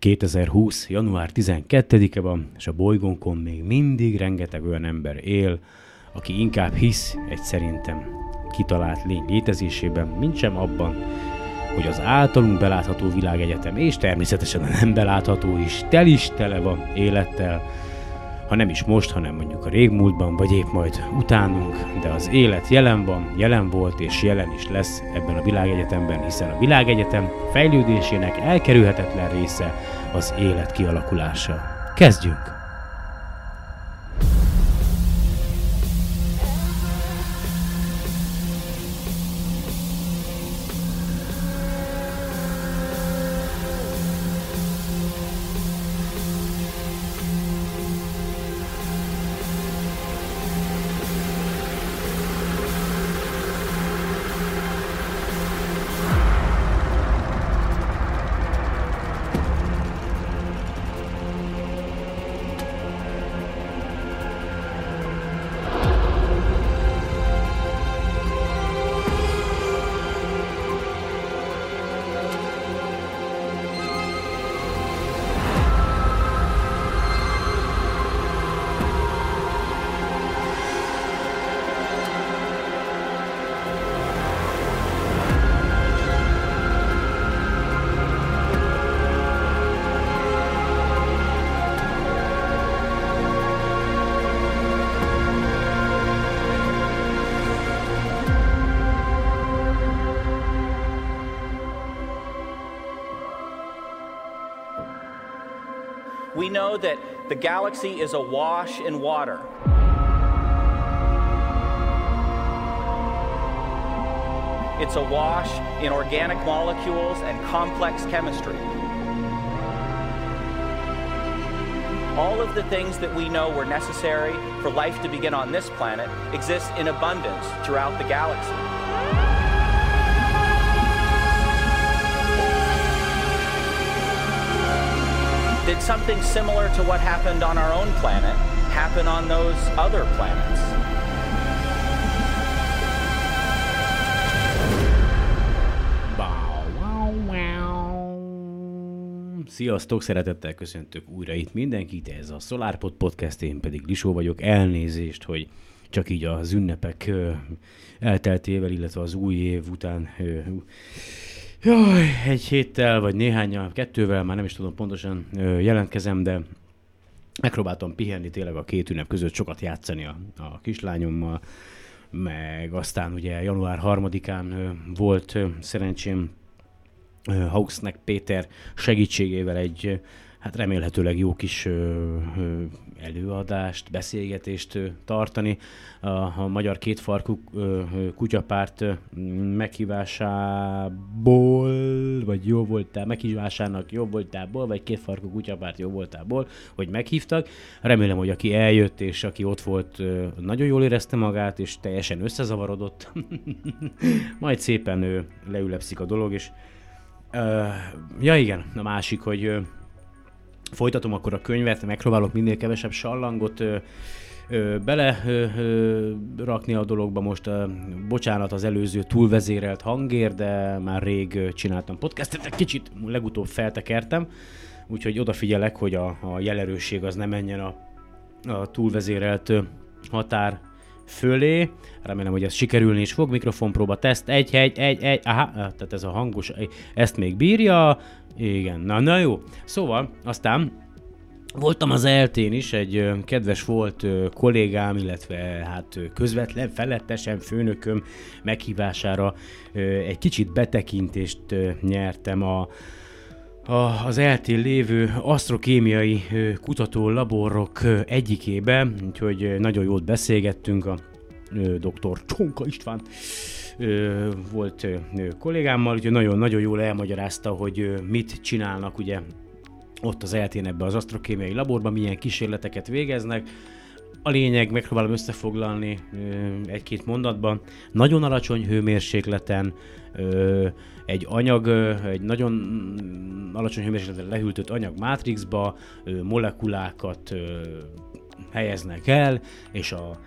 2020. január 12-e van, és a bolygónkon még mindig rengeteg olyan ember él, aki inkább hisz egy szerintem kitalált lény létezésében, mint sem abban, hogy az általunk belátható világegyetem, és természetesen a nem belátható is, tel is tele van élettel, ha nem is most, hanem mondjuk a régmúltban, vagy épp majd utánunk, de az élet jelen van, jelen volt és jelen is lesz ebben a világegyetemben, hiszen a világegyetem fejlődésének elkerülhetetlen része az élet kialakulása. Kezdjünk! We know that the galaxy is awash in water. It's awash in organic molecules and complex chemistry. All of the things that we know were necessary for life to begin on this planet exist in abundance throughout the galaxy. Did something similar to what happened on our own planet happen on those other planets? Sziasztok, szeretettel köszöntök újra itt mindenkit, ez a SolarPod Podcast, én pedig Lisó vagyok, elnézést, hogy csak így az ünnepek elteltével, illetve az új év után Jaj, egy héttel, vagy néhányal, kettővel, már nem is tudom pontosan jelentkezem, de megpróbáltam pihenni tényleg a két ünnep között, sokat játszani a, a kislányommal, meg aztán ugye január harmadikán volt szerencsém Hauksnek Péter segítségével egy hát remélhetőleg jó kis előadást, beszélgetést tartani. A, Magyar Kétfarkú Kutyapárt meghívásából, vagy jó voltál, meghívásának jó voltából, vagy Kétfarkú Kutyapárt jó voltából, hogy meghívtak. Remélem, hogy aki eljött és aki ott volt, nagyon jól érezte magát, és teljesen összezavarodott. Majd szépen leülepszik a dolog, és Uh, ja igen, a másik, hogy folytatom akkor a könyvet, megpróbálok minél kevesebb sallangot ö, bele rakni a dologba. Most ö, bocsánat az előző túlvezérelt hangért, de már rég csináltam podcastet, egy kicsit legutóbb feltekertem, úgyhogy odafigyelek, hogy a, a jelerősség az nem menjen a, a túlvezérelt határ fölé. Remélem, hogy ez sikerülni is fog. Mikrofonpróba, teszt, egy, egy, egy, egy, aha, tehát ez a hangos, ezt még bírja. Igen, na, na jó. Szóval, aztán Voltam az eltén is, egy kedves volt kollégám, illetve hát közvetlen felettesen főnököm meghívására egy kicsit betekintést nyertem a, az eltén lévő asztrokémiai kutató laborok egyikébe, úgyhogy nagyon jót beszélgettünk a dr. Csonka István volt kollégámmal, úgyhogy nagyon-nagyon jól elmagyarázta, hogy mit csinálnak ugye ott az eltén ebbe az asztrokémiai laborban, milyen kísérleteket végeznek. A lényeg, megpróbálom összefoglalni egy-két mondatban, nagyon alacsony hőmérsékleten egy anyag, egy nagyon alacsony hőmérsékleten lehűltött anyag mátrixba molekulákat helyeznek el, és a,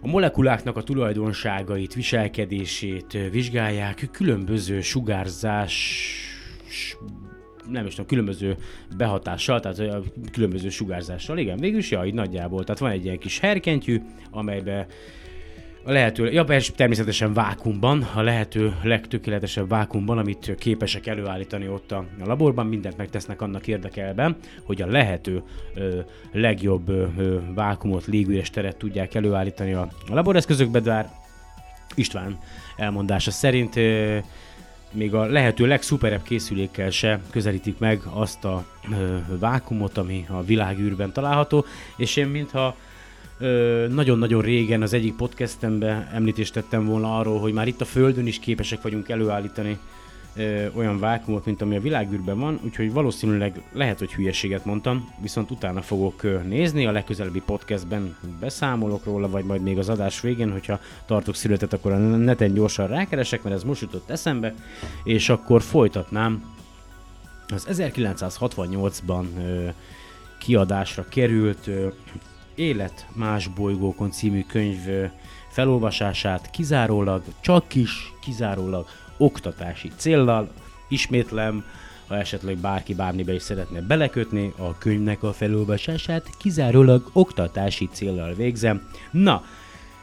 a molekuláknak a tulajdonságait, viselkedését vizsgálják különböző sugárzás nem is tudom, különböző behatással, tehát a különböző sugárzással. Igen, végül is, ja, így nagyjából. Tehát van egy ilyen kis herkentyű, amelybe a lehető, ja persze természetesen vákumban, a lehető legtökéletesebb vákumban, amit képesek előállítani ott a, laborban, mindent megtesznek annak érdekelben, hogy a lehető ö, legjobb ö, ö, vákumot, légüres teret tudják előállítani a, a laboreszközökbe, de István elmondása szerint ö, még a lehető legszuperebb készülékkel se közelítik meg azt a ö, vákumot, ami a világűrben található, és én mintha nagyon-nagyon régen az egyik podcastemben említést tettem volna arról, hogy már itt a Földön is képesek vagyunk előállítani ö, olyan vákumot, mint ami a világűrben van, úgyhogy valószínűleg lehet, hogy hülyeséget mondtam, viszont utána fogok nézni, a legközelebbi podcastben beszámolok róla, vagy majd még az adás végén, hogyha tartok születet, akkor a neten gyorsan rákeresek, mert ez most jutott eszembe, és akkor folytatnám. Az 1968-ban ö, kiadásra került ö, Élet más bolygókon című könyv felolvasását kizárólag, csak is kizárólag oktatási céllal, ismétlem, ha esetleg bárki bármibe is szeretne belekötni, a könyvnek a felolvasását kizárólag oktatási céllal végzem. Na,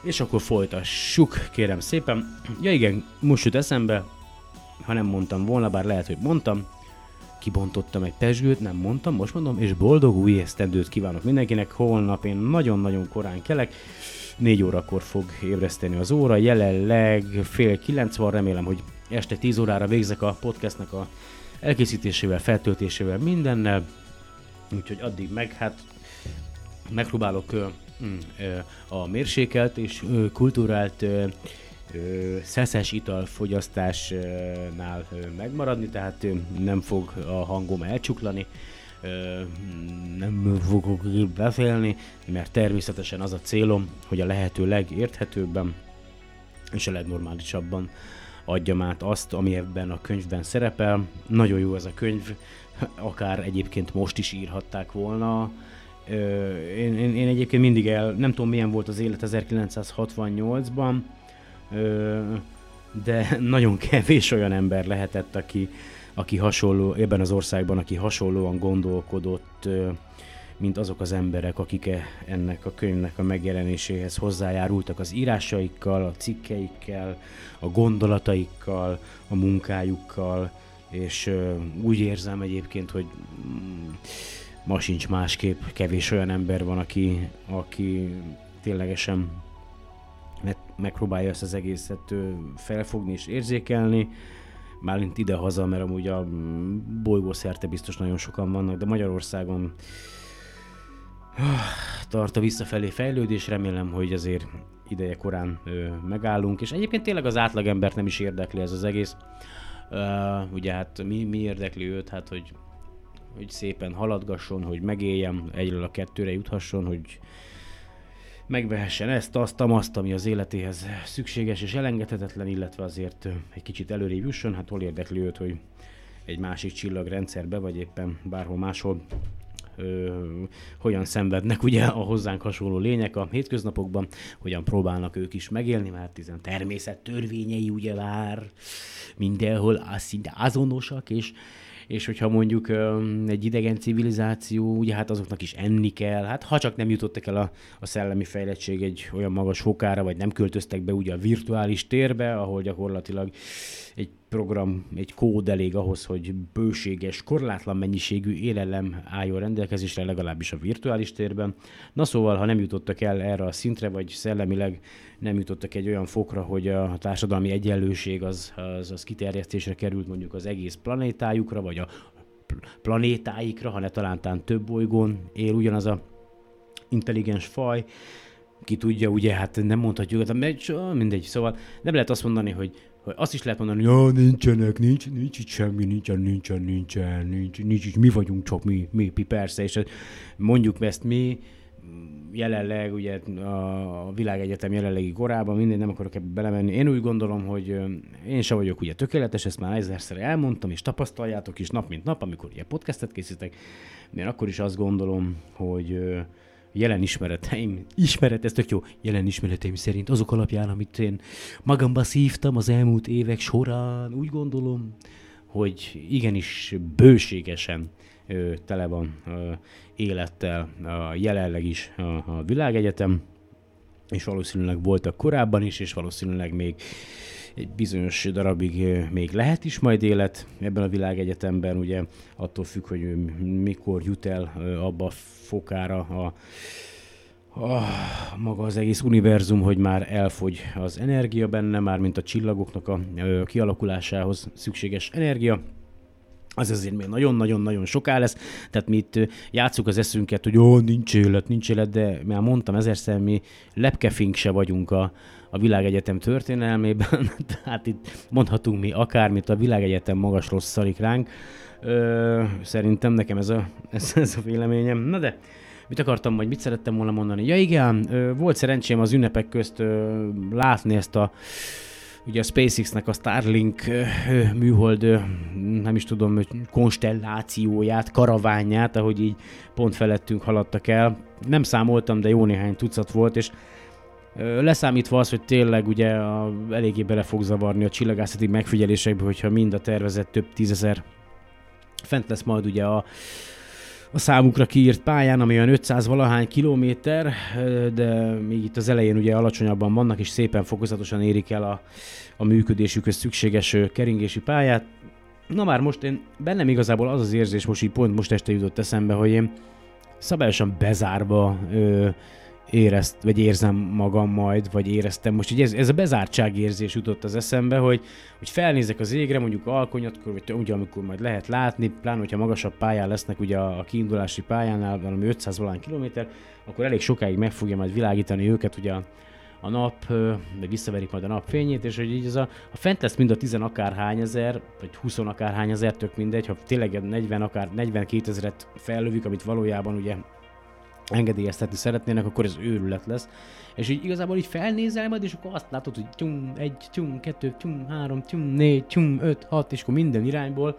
és akkor folytassuk, kérem szépen. Ja igen, most jut eszembe, ha nem mondtam volna, bár lehet, hogy mondtam, kibontottam egy pesgőt, nem mondtam, most mondom, és boldog új esztendőt kívánok mindenkinek. Holnap én nagyon-nagyon korán kelek, négy órakor fog ébreszteni az óra, jelenleg fél kilenc van, remélem, hogy este 10 órára végzek a podcastnak a elkészítésével, feltöltésével, mindennel, úgyhogy addig meg, hát megpróbálok ö, a mérsékelt és ö, szeszes italfogyasztásnál megmaradni, tehát nem fog a hangom elcsuklani, nem fogok beszélni, mert természetesen az a célom, hogy a lehető legérthetőbben és a legnormálisabban adjam át azt, ami ebben a könyvben szerepel. Nagyon jó ez a könyv, akár egyébként most is írhatták volna. Én, én, én egyébként mindig el, nem tudom milyen volt az élet 1968-ban, de nagyon kevés olyan ember lehetett, aki, aki hasonló, ebben az országban, aki hasonlóan gondolkodott, mint azok az emberek, akik e, ennek a könyvnek a megjelenéséhez hozzájárultak az írásaikkal, a cikkeikkel, a gondolataikkal, a munkájukkal, és úgy érzem egyébként, hogy mm, ma sincs másképp, kevés olyan ember van, aki, aki ténylegesen megpróbálja ezt az egészet felfogni és érzékelni, mármint ide-haza, mert amúgy a bolygó szerte biztos nagyon sokan vannak, de Magyarországon tart a visszafelé fejlődés, remélem, hogy azért ideje korán ö, megállunk, és egyébként tényleg az átlagembert nem is érdekli ez az egész. Uh, ugye hát mi, mi érdekli őt? Hát, hogy, hogy szépen haladgasson, hogy megéljem, egyről a kettőre juthasson, hogy megvehessen ezt, azt, azt, ami az életéhez szükséges és elengedhetetlen, illetve azért egy kicsit előrébb jusson, hát hol érdekli őt, hogy egy másik csillagrendszerbe, vagy éppen bárhol máshol ö, hogyan szenvednek ugye a hozzánk hasonló lények a hétköznapokban, hogyan próbálnak ők is megélni, mert tizen természet törvényei ugye már mindenhol szinte azonosak, és és hogyha mondjuk egy idegen civilizáció, ugye hát azoknak is enni kell, hát ha csak nem jutottak el a, a szellemi fejlettség egy olyan magas fokára, vagy nem költöztek be ugye a virtuális térbe, ahol gyakorlatilag egy program, egy kód elég ahhoz, hogy bőséges, korlátlan mennyiségű élelem álljon rendelkezésre, legalábbis a virtuális térben. Na szóval, ha nem jutottak el erre a szintre, vagy szellemileg nem jutottak egy olyan fokra, hogy a társadalmi egyenlőség az, az, az kiterjesztésre került mondjuk az egész planétájukra, vagy a planétáikra, ha ne talántán több bolygón él ugyanaz a intelligens faj, ki tudja, ugye, hát nem mondhatjuk, de mindegy, szóval nem lehet azt mondani, hogy hogy azt is lehet mondani, hogy ja, nincsenek, nincs, nincs itt semmi, nincsen, nincsen, nincsen, nincs, nincs, nincs mi vagyunk csak mi, mi, mi persze, és mondjuk ezt mi, jelenleg, ugye a világegyetem jelenlegi korában, minden nem akarok ebbe belemenni. Én úgy gondolom, hogy én sem vagyok ugye tökéletes, ezt már ezerszer elmondtam, és tapasztaljátok is nap mint nap, amikor ugye podcastet készítek. Én akkor is azt gondolom, hogy jelen ismereteim, ismeret, ez tök jó, jelen ismereteim szerint azok alapján, amit én magamba szívtam az elmúlt évek során, úgy gondolom, hogy igenis bőségesen ö, tele van ö, élettel a jelenleg is a, a világegyetem, és valószínűleg voltak korábban is, és valószínűleg még egy bizonyos darabig még lehet is majd élet ebben a világegyetemben, ugye attól függ, hogy mikor jut el abba a fokára a, a, maga az egész univerzum, hogy már elfogy az energia benne, már mint a csillagoknak a, a kialakulásához szükséges energia, az azért még nagyon-nagyon-nagyon soká lesz, tehát mi itt játsszuk az eszünket, hogy ó, nincs élet, nincs élet, de már mondtam ezerszer, mi lepkefink se vagyunk a, a világegyetem történelmében, tehát itt mondhatunk mi akármit, a világegyetem magasról szarik ránk. Ö, szerintem nekem ez a, ez, ez a véleményem. Na de, mit akartam, vagy mit szerettem volna mondani? Ja igen, ö, volt szerencsém az ünnepek közt ö, látni ezt a ugye a SpaceX-nek a Starlink műhold, nem is tudom, konstellációját, karaványát, ahogy így pont felettünk haladtak el. Nem számoltam, de jó néhány tucat volt, és Leszámítva az, hogy tényleg ugye a, eléggé bele fog zavarni a csillagászati megfigyelésekbe, hogyha mind a tervezett több tízezer fent lesz majd ugye a, a számukra kiírt pályán, ami olyan 500 valahány kilométer, de még itt az elején ugye alacsonyabban vannak, és szépen fokozatosan érik el a, a működésükhöz szükséges keringési pályát. Na már most én bennem igazából az az érzés, most így pont most este jutott eszembe, hogy én szabályosan bezárva ö, érezt, vagy érzem magam majd, vagy éreztem. Most, hogy ez, ez a bezártság érzés jutott az eszembe, hogy, hogy felnézek az égre, mondjuk alkonyatkor, vagy ugye amikor majd lehet látni, pláne, hogyha magasabb pályán lesznek ugye a, a kiindulási pályánál, valami 500 valány kilométer, akkor elég sokáig meg fogja majd világítani őket ugye a, a nap, de visszaverik majd a nap fényét, és hogy így ez a, a fent lesz mind a 10 akárhány ezer, vagy 20 akárhány ezer, tök mindegy, ha tényleg 40 akár 42 ezeret fellövik, amit valójában ugye engedélyeztetni szeretnének, akkor ez őrület lesz. És így igazából így felnézel majd, és akkor azt látod, hogy tyum, egy, tyum, kettő, tyum, három, tyum, négy, tyum, öt, hat, és akkor minden irányból.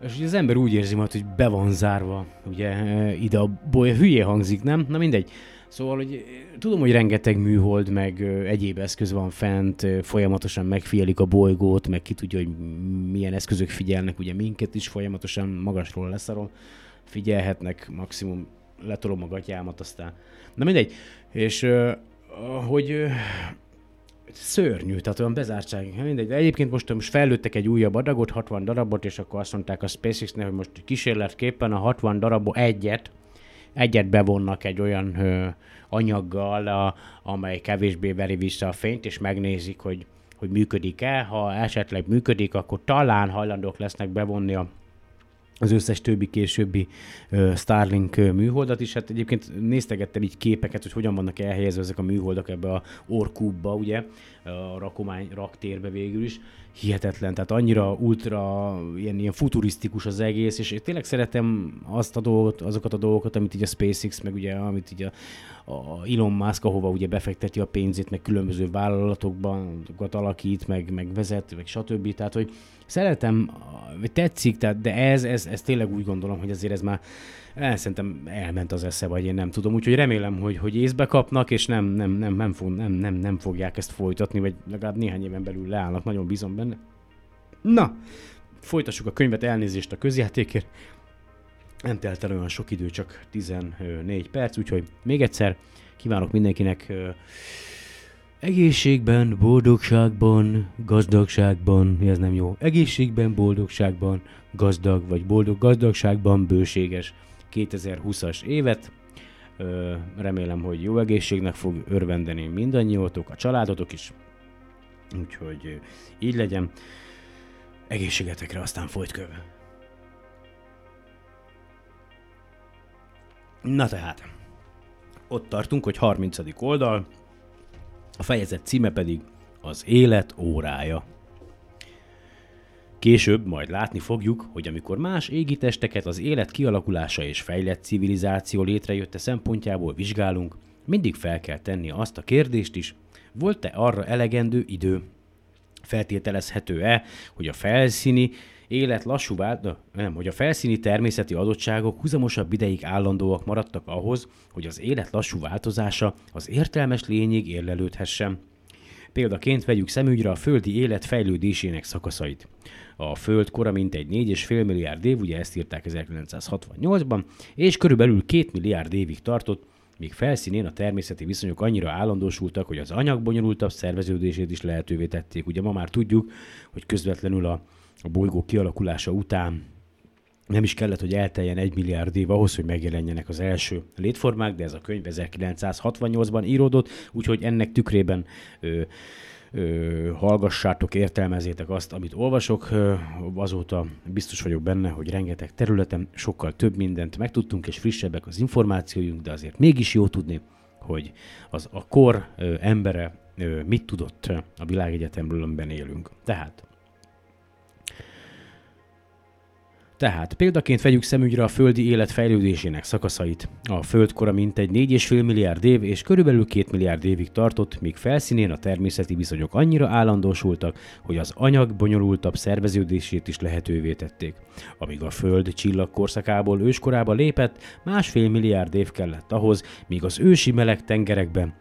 És az ember úgy érzi majd, hogy be van zárva, ugye ide a boly, hülye hangzik, nem? Na mindegy. Szóval, hogy tudom, hogy rengeteg műhold, meg egyéb eszköz van fent, folyamatosan megfigyelik a bolygót, meg ki tudja, hogy milyen eszközök figyelnek, ugye minket is folyamatosan magasról leszarom, figyelhetnek maximum letolom a gatyámat, aztán... Na mindegy. És hogy szörnyű, tehát olyan bezártság. Mindegy. De egyébként most, most fejlődtek egy újabb adagot, 60 darabot, és akkor azt mondták a SpaceX-nek, hogy most kísérletképpen a 60 darabból egyet, egyet bevonnak egy olyan ö, anyaggal, a, amely kevésbé veri vissza a fényt, és megnézik, hogy, hogy működik-e. Ha esetleg működik, akkor talán hajlandók lesznek bevonni a az összes többi későbbi Starlink műholdat is. Hát egyébként néztegettem így képeket, hogy hogyan vannak elhelyezve ezek a műholdak ebbe a orkúbba, ugye, a rakomány raktérbe végül is. Hihetetlen, tehát annyira ultra, ilyen, ilyen futurisztikus az egész, és én tényleg szeretem azt a dolgot, azokat a dolgokat, amit így a SpaceX, meg ugye, amit így a, a Elon Musk, ahova ugye befekteti a pénzét, meg különböző vállalatokban alakít, meg, meg vezet, meg stb. Tehát, hogy szeretem, tetszik, tehát, de ez, ez, ez tényleg úgy gondolom, hogy azért ez már el, szerintem elment az esze, vagy én nem tudom. Úgyhogy remélem, hogy, hogy észbe kapnak, és nem, nem, nem, nem, fog, nem, nem, nem fogják ezt folytatni, vagy legalább néhány éven belül leállnak, nagyon bízom benne. Na, folytassuk a könyvet, elnézést a közjátékért. Nem telt el olyan sok idő, csak 14 perc, úgyhogy még egyszer kívánok mindenkinek Egészségben, boldogságban, gazdagságban, ez nem jó. Egészségben, boldogságban, gazdag vagy boldog gazdagságban, bőséges 2020-as évet. Ö, remélem, hogy jó egészségnek fog örvendeni mindannyiótok, a családotok is. Úgyhogy így legyen. Egészségetekre aztán folyt köve. Na tehát, ott tartunk, hogy 30. oldal, a fejezet címe pedig az élet órája. Később majd látni fogjuk, hogy amikor más égitesteket az élet kialakulása és fejlett civilizáció létrejötte szempontjából vizsgálunk, mindig fel kell tenni azt a kérdést is, volt-e arra elegendő idő? Feltételezhető-e, hogy a felszíni élet lassú vált, nem, hogy a felszíni természeti adottságok húzamosabb ideig állandóak maradtak ahhoz, hogy az élet lassú változása az értelmes lényig érlelődhessen. Példaként vegyük szemügyre a földi élet fejlődésének szakaszait. A Föld kora mintegy 4,5 milliárd év, ugye ezt írták 1968-ban, és körülbelül 2 milliárd évig tartott, míg felszínén a természeti viszonyok annyira állandósultak, hogy az anyag bonyolultabb szerveződését is lehetővé tették. Ugye ma már tudjuk, hogy közvetlenül a, a bolygó kialakulása után nem is kellett, hogy elteljen egy milliárd év ahhoz, hogy megjelenjenek az első létformák, de ez a könyv 1968-ban íródott, úgyhogy ennek tükrében ö, ö, hallgassátok, értelmezétek azt, amit olvasok. Azóta biztos vagyok benne, hogy rengeteg területen sokkal több mindent megtudtunk, és frissebbek az információink, de azért mégis jó tudni, hogy az a kor ö, embere ö, mit tudott a világegyetemről, amiben élünk. Tehát Tehát példaként vegyük szemügyre a földi élet fejlődésének szakaszait. A földkora mintegy 4,5 milliárd év és körülbelül 2 milliárd évig tartott, míg felszínén a természeti viszonyok annyira állandósultak, hogy az anyag bonyolultabb szerveződését is lehetővé tették. Amíg a Föld csillagkorszakából őskorába lépett, másfél milliárd év kellett ahhoz, míg az ősi meleg tengerekben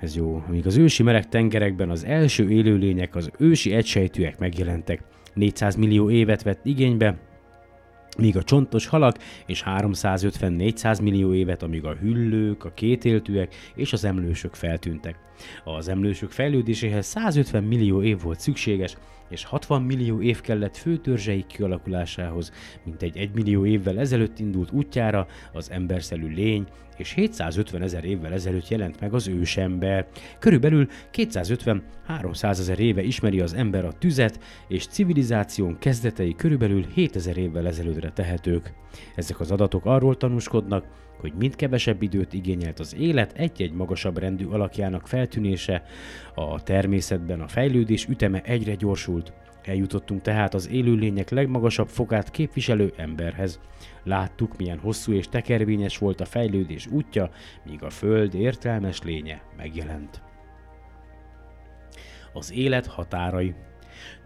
ez jó. Míg az ősi meleg tengerekben az első élőlények, az ősi egysejtűek megjelentek. 400 millió évet vett igénybe, míg a csontos halak, és 350-400 millió évet, amíg a hüllők, a kétéltűek és az emlősök feltűntek. Az emlősök fejlődéséhez 150 millió év volt szükséges, és 60 millió év kellett főtörzseik kialakulásához, mint egy 1 millió évvel ezelőtt indult útjára az emberszelű lény, és 750 ezer évvel ezelőtt jelent meg az ősember. Körülbelül 250-300 ezer éve ismeri az ember a tüzet, és civilizáción kezdetei körülbelül 7000 évvel ezelőttre tehetők. Ezek az adatok arról tanúskodnak, hogy mind kevesebb időt igényelt az élet egy-egy magasabb rendű alakjának feltűnése, a természetben a fejlődés üteme egyre gyorsult. Eljutottunk tehát az élőlények legmagasabb fokát képviselő emberhez. Láttuk, milyen hosszú és tekervényes volt a fejlődés útja, míg a Föld értelmes lénye megjelent. Az élet határai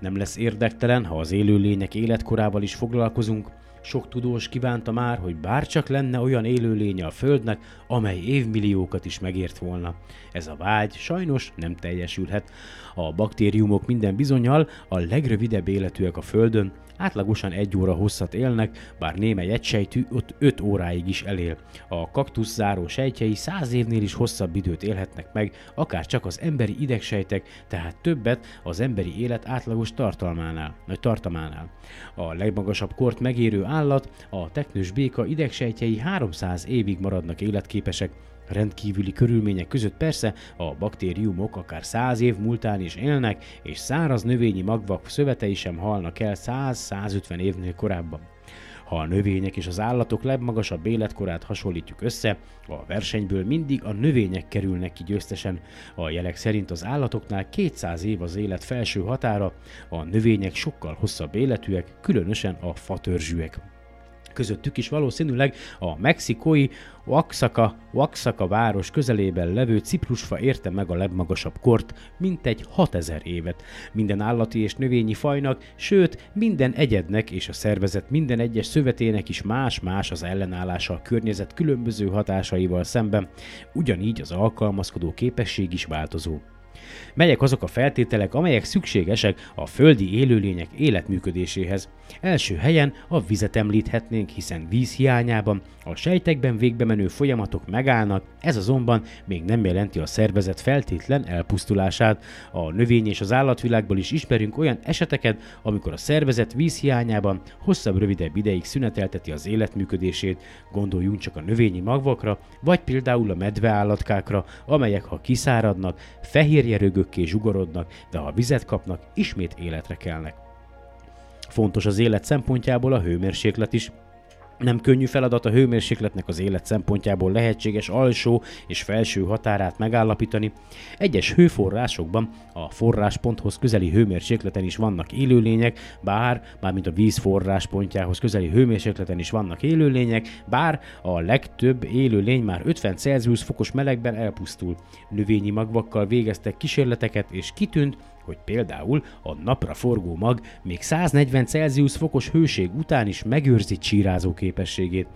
nem lesz érdektelen, ha az élőlények életkorával is foglalkozunk, sok tudós kívánta már, hogy bárcsak lenne olyan élőlénye a Földnek, amely évmilliókat is megért volna. Ez a vágy sajnos nem teljesülhet. A baktériumok minden bizonyal a legrövidebb életűek a Földön, átlagosan egy óra hosszat élnek, bár némely egysejtű ott 5 óráig is elél. A kaktusz záró sejtjei 100 évnél is hosszabb időt élhetnek meg, akár csak az emberi idegsejtek, tehát többet az emberi élet átlagos tartalmánál, nagy tartamánál. A legmagasabb kort megérő állat, a teknős béka idegsejtjei 300 évig maradnak életképesek, Rendkívüli körülmények között persze a baktériumok akár száz év múltán is élnek, és száraz növényi magvak szövetei sem halnak el 100-150 évnél korábban. Ha a növények és az állatok legmagasabb életkorát hasonlítjuk össze, a versenyből mindig a növények kerülnek ki győztesen. A jelek szerint az állatoknál 200 év az élet felső határa, a növények sokkal hosszabb életűek, különösen a fatörzsűek közöttük is valószínűleg a mexikói Oaxaca, Oaxaca város közelében levő ciprusfa érte meg a legmagasabb kort, mintegy 6000 évet. Minden állati és növényi fajnak, sőt minden egyednek és a szervezet minden egyes szövetének is más-más az ellenállása a környezet különböző hatásaival szemben, ugyanígy az alkalmazkodó képesség is változó. Melyek azok a feltételek, amelyek szükségesek a földi élőlények életműködéséhez? Első helyen a vizet említhetnénk, hiszen víz hiányában a sejtekben végbe menő folyamatok megállnak, ez azonban még nem jelenti a szervezet feltétlen elpusztulását. A növény és az állatvilágból is ismerünk olyan eseteket, amikor a szervezet víz hiányában hosszabb, rövidebb ideig szünetelteti az életműködését, gondoljunk csak a növényi magvakra, vagy például a medveállatkákra, amelyek ha kiszáradnak, fehérje rögökké zsugorodnak, de ha vizet kapnak, ismét életre kelnek. Fontos az élet szempontjából a hőmérséklet is, nem könnyű feladat a hőmérsékletnek az élet szempontjából lehetséges alsó és felső határát megállapítani. Egyes hőforrásokban a forrásponthoz közeli hőmérsékleten is vannak élőlények, bár, mármint a víz forráspontjához közeli hőmérsékleten is vannak élőlények, bár a legtöbb élőlény már 50 Celsius fokos melegben elpusztul. Növényi magvakkal végeztek kísérleteket, és kitűnt, hogy például a napra forgó mag még 140 Celsius fokos hőség után is megőrzi csírázó képességét.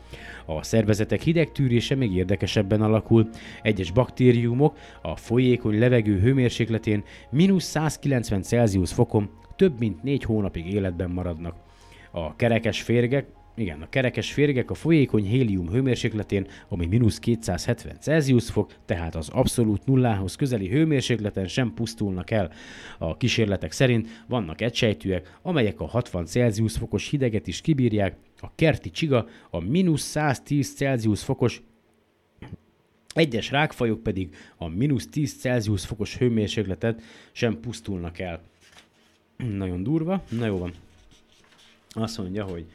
A szervezetek hidegtűrése még érdekesebben alakul. Egyes baktériumok a folyékony levegő hőmérsékletén mínusz 190 Celsius fokon több mint négy hónapig életben maradnak. A kerekes férgek igen, a kerekes férgek a folyékony hélium hőmérsékletén, ami mínusz 270 Celsius fok, tehát az abszolút nullához közeli hőmérsékleten sem pusztulnak el. A kísérletek szerint vannak egysejtűek, amelyek a 60 Celsius fokos hideget is kibírják, a kerti csiga a mínusz 110 Celsius fokos egyes rákfajok pedig a mínusz 10 Celsius fokos hőmérsékletet sem pusztulnak el. Nagyon durva. Na jó van. Azt mondja, hogy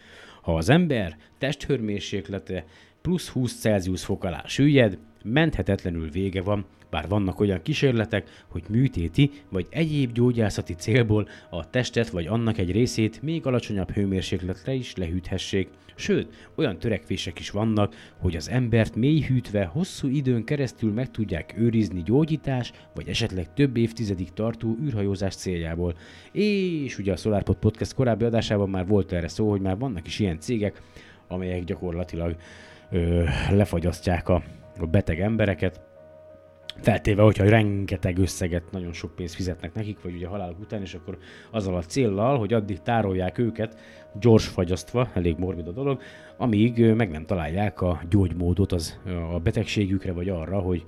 ha az ember testhőmérséklete plusz 20 Celsius fok alá süllyed, menthetetlenül vége van, bár vannak olyan kísérletek, hogy műtéti vagy egyéb gyógyászati célból a testet vagy annak egy részét még alacsonyabb hőmérsékletre is lehűthessék. Sőt, olyan törekvések is vannak, hogy az embert mélyhűtve hosszú időn keresztül meg tudják őrizni gyógyítás, vagy esetleg több évtizedig tartó űrhajózás céljából. És ugye a SolarPod Podcast korábbi adásában már volt erre szó, hogy már vannak is ilyen cégek, amelyek gyakorlatilag ö, lefagyasztják a, a beteg embereket, Feltéve, hogyha rengeteg összeget, nagyon sok pénzt fizetnek nekik, vagy ugye haláluk után, és akkor azzal a céllal, hogy addig tárolják őket, gyors fagyasztva, elég morbid a dolog, amíg meg nem találják a gyógymódot az, a betegségükre, vagy arra, hogy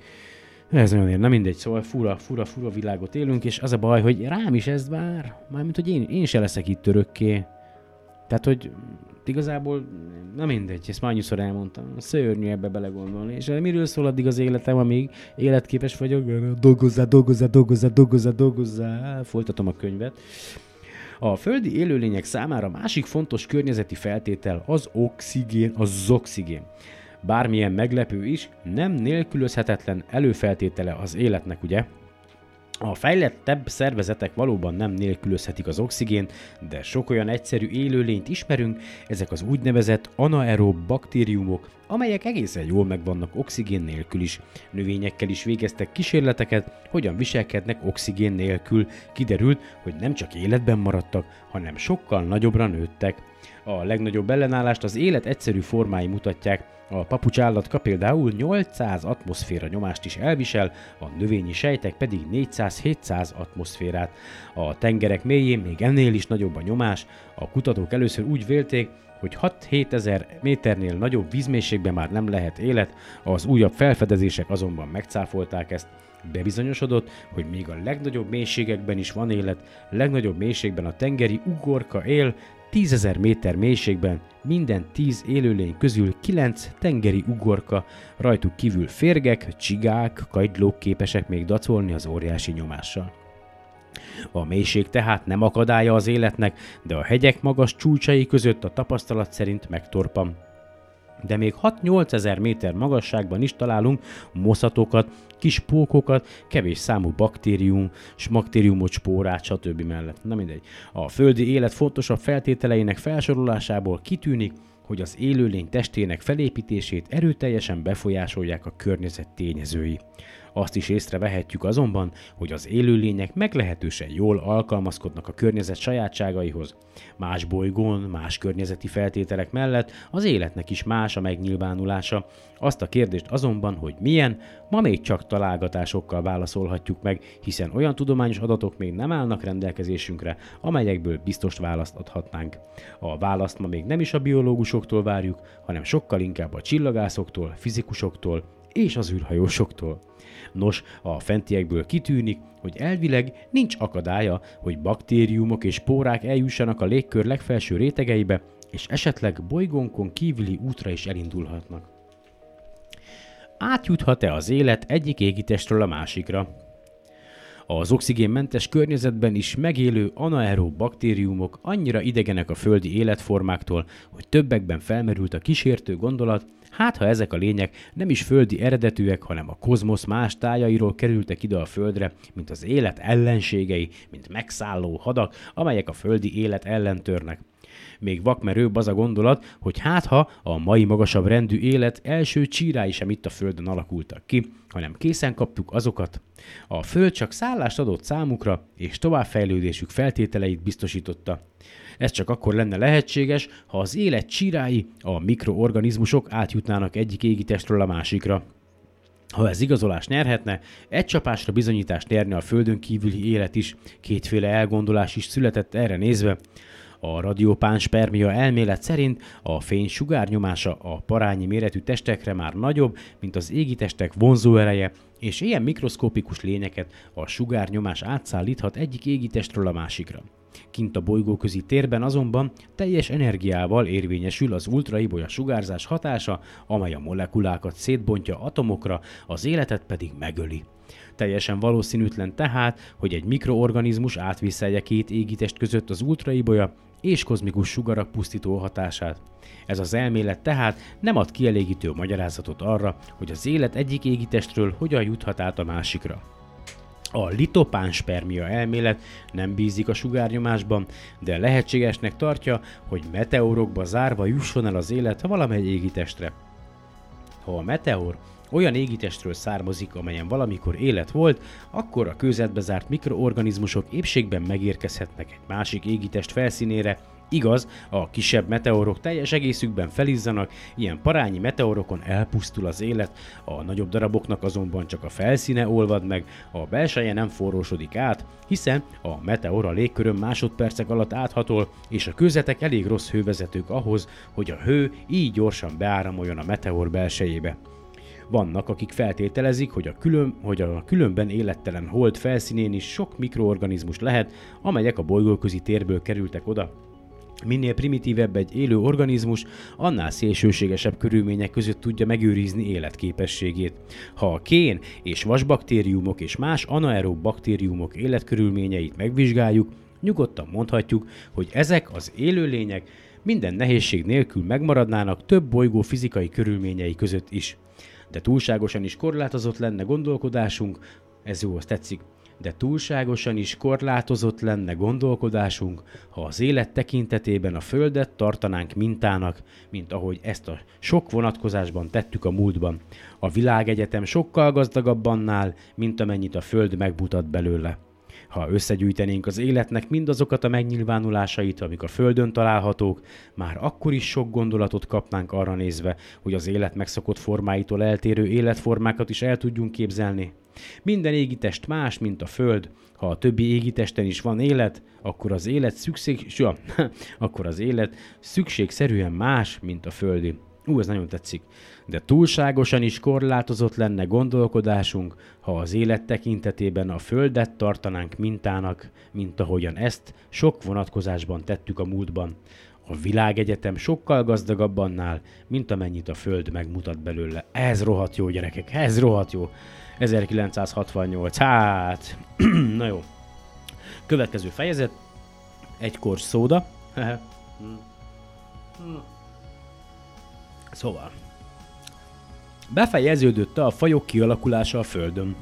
ez nagyon ér, nem mindegy, szóval fura, fura, fura világot élünk, és az a baj, hogy rám is ez vár, mármint, hogy én, én se leszek itt örökké. Tehát, hogy igazából nem mindegy, ezt már annyiszor elmondtam, szörnyű ebbe belegondolni, és miről szól addig az életem, amíg életképes vagyok, dolgozzá, dolgozzá, dolgozzá, dolgozzá, dolgozzá, folytatom a könyvet. A földi élőlények számára másik fontos környezeti feltétel az oxigén, az oxigén. Bármilyen meglepő is, nem nélkülözhetetlen előfeltétele az életnek, ugye? A fejlettebb szervezetek valóban nem nélkülözhetik az oxigént, de sok olyan egyszerű élőlényt ismerünk, ezek az úgynevezett anaerob baktériumok, amelyek egészen jól megvannak oxigén nélkül is. Növényekkel is végeztek kísérleteket, hogyan viselkednek oxigén nélkül. Kiderült, hogy nem csak életben maradtak, hanem sokkal nagyobbra nőttek. A legnagyobb ellenállást az élet egyszerű formái mutatják, a papucsállatka például 800 atmoszféra nyomást is elvisel, a növényi sejtek pedig 400-700 atmoszférát. A tengerek mélyén még ennél is nagyobb a nyomás, a kutatók először úgy vélték, hogy 6-7 ezer méternél nagyobb vízmélységben már nem lehet élet, az újabb felfedezések azonban megcáfolták ezt. Bebizonyosodott, hogy még a legnagyobb mélységekben is van élet, legnagyobb mélységben a tengeri ugorka él, tízezer méter mélységben minden tíz élőlény közül kilenc tengeri ugorka, rajtuk kívül férgek, csigák, kagylók képesek még dacolni az óriási nyomással. A mélység tehát nem akadálya az életnek, de a hegyek magas csúcsai között a tapasztalat szerint megtorpan de még 6-8 ezer méter magasságban is találunk moszatokat, kis pókokat, kevés számú baktérium, smaktériumot, spórát, stb. mellett. Na mindegy. A földi élet fontosabb feltételeinek felsorolásából kitűnik, hogy az élőlény testének felépítését erőteljesen befolyásolják a környezet tényezői. Azt is észrevehetjük azonban, hogy az élőlények meglehetősen jól alkalmazkodnak a környezet sajátságaihoz. Más bolygón, más környezeti feltételek mellett az életnek is más a megnyilvánulása. Azt a kérdést azonban, hogy milyen, ma még csak találgatásokkal válaszolhatjuk meg, hiszen olyan tudományos adatok még nem állnak rendelkezésünkre, amelyekből biztos választ adhatnánk. A választ ma még nem is a biológusoktól várjuk, hanem sokkal inkább a csillagászoktól, fizikusoktól és az űrhajósoktól. Nos, a fentiekből kitűnik, hogy elvileg nincs akadálya, hogy baktériumok és pórák eljussanak a légkör legfelső rétegeibe, és esetleg bolygónkon kívüli útra is elindulhatnak. Átjuthat-e az élet egyik égitestről a másikra? Az oxigénmentes környezetben is megélő anaerób baktériumok annyira idegenek a földi életformáktól, hogy többekben felmerült a kísértő gondolat, Hát, ha ezek a lények nem is földi eredetűek, hanem a kozmosz más tájairól kerültek ide a földre, mint az élet ellenségei, mint megszálló hadak, amelyek a földi élet ellen törnek. Még vakmerőbb az a gondolat, hogy hát ha a mai magasabb rendű élet első csírái sem itt a Földön alakultak ki, hanem készen kaptuk azokat. A Föld csak szállást adott számukra, és továbbfejlődésük feltételeit biztosította. Ez csak akkor lenne lehetséges, ha az élet csírái, a mikroorganizmusok átjutnának egyik égitestről a másikra. Ha ez igazolás nyerhetne, egy csapásra bizonyítást nyerne a földön kívüli élet is, kétféle elgondolás is született erre nézve. A radiopánspermia elmélet szerint a fény sugárnyomása a parányi méretű testekre már nagyobb, mint az égi testek vonzóereje, és ilyen mikroszkopikus lényeket a sugárnyomás átszállíthat egyik égitestről a másikra. Kint a bolygóközi térben azonban teljes energiával érvényesül az ultraibolya sugárzás hatása, amely a molekulákat szétbontja atomokra, az életet pedig megöli. Teljesen valószínűtlen tehát, hogy egy mikroorganizmus átviszelje két égitest között az ultraibolya és kozmikus sugarak pusztító hatását. Ez az elmélet tehát nem ad kielégítő magyarázatot arra, hogy az élet egyik égitestről hogyan juthat át a másikra. A litopánspermia elmélet nem bízik a sugárnyomásban, de lehetségesnek tartja, hogy meteorokba zárva jusson el az élet valamely égitestre. Ha a meteor olyan égitestről származik, amelyen valamikor élet volt, akkor a kőzetbe zárt mikroorganizmusok épségben megérkezhetnek egy másik égitest felszínére, Igaz, a kisebb meteorok teljes egészükben felizzanak, ilyen parányi meteorokon elpusztul az élet, a nagyobb daraboknak azonban csak a felszíne olvad meg, a belseje nem forrósodik át, hiszen a meteor a légkörön másodpercek alatt áthatol, és a közetek elég rossz hővezetők ahhoz, hogy a hő így gyorsan beáramoljon a meteor belsejébe. Vannak, akik feltételezik, hogy a, külön, hogy a különben élettelen hold felszínén is sok mikroorganizmus lehet, amelyek a bolygóközi térből kerültek oda, Minél primitívebb egy élő organizmus, annál szélsőségesebb körülmények között tudja megőrizni életképességét. Ha a kén és vasbaktériumok és más anaerób baktériumok életkörülményeit megvizsgáljuk, nyugodtan mondhatjuk, hogy ezek az élőlények minden nehézség nélkül megmaradnának több bolygó fizikai körülményei között is. De túlságosan is korlátozott lenne gondolkodásunk, ez jó, azt tetszik, de túlságosan is korlátozott lenne gondolkodásunk, ha az élet tekintetében a Földet tartanánk mintának, mint ahogy ezt a sok vonatkozásban tettük a múltban. A világegyetem sokkal gazdagabb annál, mint amennyit a Föld megmutat belőle. Ha összegyűjtenénk az életnek mindazokat a megnyilvánulásait, amik a Földön találhatók, már akkor is sok gondolatot kapnánk arra nézve, hogy az élet megszokott formáitól eltérő életformákat is el tudjunk képzelni. Minden égitest más, mint a Föld. Ha a többi égitesten is van élet, akkor az élet szükség... Ja, akkor az élet szükségszerűen más, mint a Földi. Ú, ez nagyon tetszik. De túlságosan is korlátozott lenne gondolkodásunk, ha az élet tekintetében a Földet tartanánk mintának, mint ahogyan ezt sok vonatkozásban tettük a múltban. A világegyetem sokkal gazdagabb annál, mint amennyit a Föld megmutat belőle. Ez rohadt jó, gyerekek, ez rohadt jó. 1968. Hát, na jó. Következő fejezet. Egy kors szóda. szóval. Befejeződött a fajok kialakulása a Földön.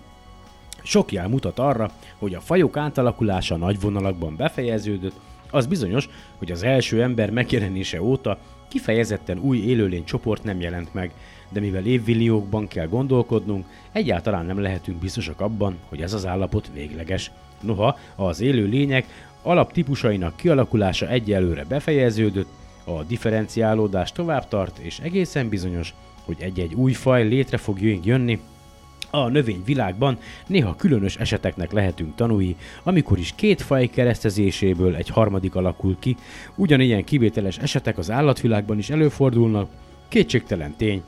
Sok jel mutat arra, hogy a fajok átalakulása nagy vonalakban befejeződött, az bizonyos, hogy az első ember megjelenése óta kifejezetten új élőlény csoport nem jelent meg, de mivel évvilliókban kell gondolkodnunk, egyáltalán nem lehetünk biztosak abban, hogy ez az állapot végleges. Noha az élő lények alaptípusainak kialakulása egyelőre befejeződött, a differenciálódás tovább tart, és egészen bizonyos, hogy egy-egy új faj létre fog jönni, a növényvilágban néha különös eseteknek lehetünk tanúi, amikor is két faj keresztezéséből egy harmadik alakul ki, ugyanilyen kivételes esetek az állatvilágban is előfordulnak, kétségtelen tény,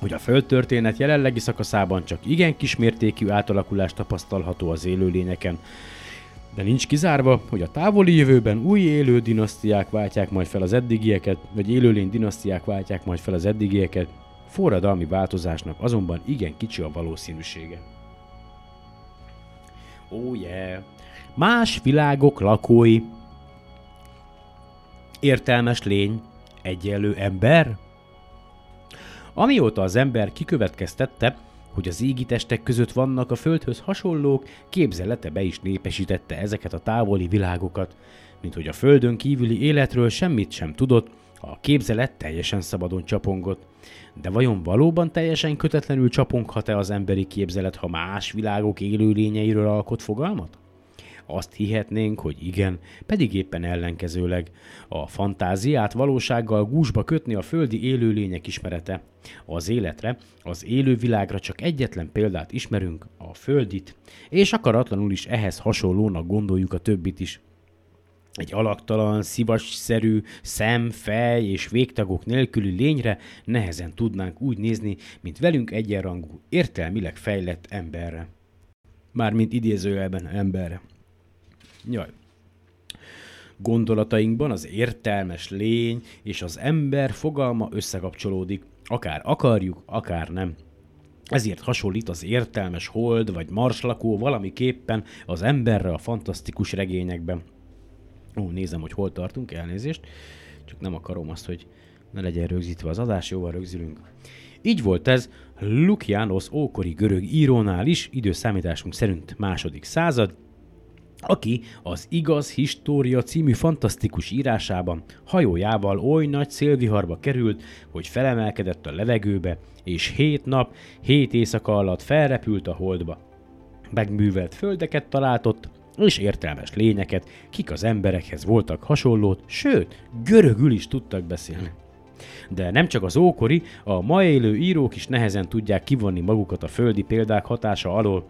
hogy a földtörténet jelenlegi szakaszában csak igen kismértékű átalakulás tapasztalható az élőlényeken, de nincs kizárva, hogy a távoli jövőben új élő dinasztiák váltják majd fel az eddigieket, vagy élőlény dinasztiák váltják majd fel az eddigieket, forradalmi változásnak azonban igen kicsi a valószínűsége. Oh yeah! Más világok lakói. Értelmes lény, egyenlő ember, Amióta az ember kikövetkeztette, hogy az égitestek között vannak a Földhöz hasonlók, képzelete be is népesítette ezeket a távoli világokat. mint hogy a földön kívüli életről semmit sem tudott, a képzelet teljesen szabadon csapongott. De vajon valóban teljesen kötetlenül csaponghat-e az emberi képzelet, ha más világok élőlényeiről alkot fogalmat? Azt hihetnénk, hogy igen, pedig éppen ellenkezőleg. A fantáziát valósággal gúzsba kötni a földi élőlények ismerete. Az életre, az élővilágra csak egyetlen példát ismerünk, a földit, és akaratlanul is ehhez hasonlónak gondoljuk a többit is egy alaktalan, szivasszerű szem, fej és végtagok nélküli lényre nehezen tudnánk úgy nézni, mint velünk egyenrangú, értelmileg fejlett emberre. Mármint idézőjelben emberre. Jaj. Gondolatainkban az értelmes lény és az ember fogalma összekapcsolódik, akár akarjuk, akár nem. Ezért hasonlít az értelmes hold vagy marslakó valamiképpen az emberre a fantasztikus regényekben. Ó, nézem, hogy hol tartunk, elnézést. Csak nem akarom azt, hogy ne legyen rögzítve az adás, jóval rögzülünk. Így volt ez Lukianos ókori görög írónál is, időszámításunk szerint második század, aki az Igaz História című fantasztikus írásában hajójával oly nagy szélviharba került, hogy felemelkedett a levegőbe, és hét nap, hét éjszaka alatt felrepült a holdba. Megművelt földeket találtott, és értelmes lényeket, kik az emberekhez voltak hasonlót, sőt, görögül is tudtak beszélni. De nem csak az ókori, a ma élő írók is nehezen tudják kivonni magukat a földi példák hatása alól,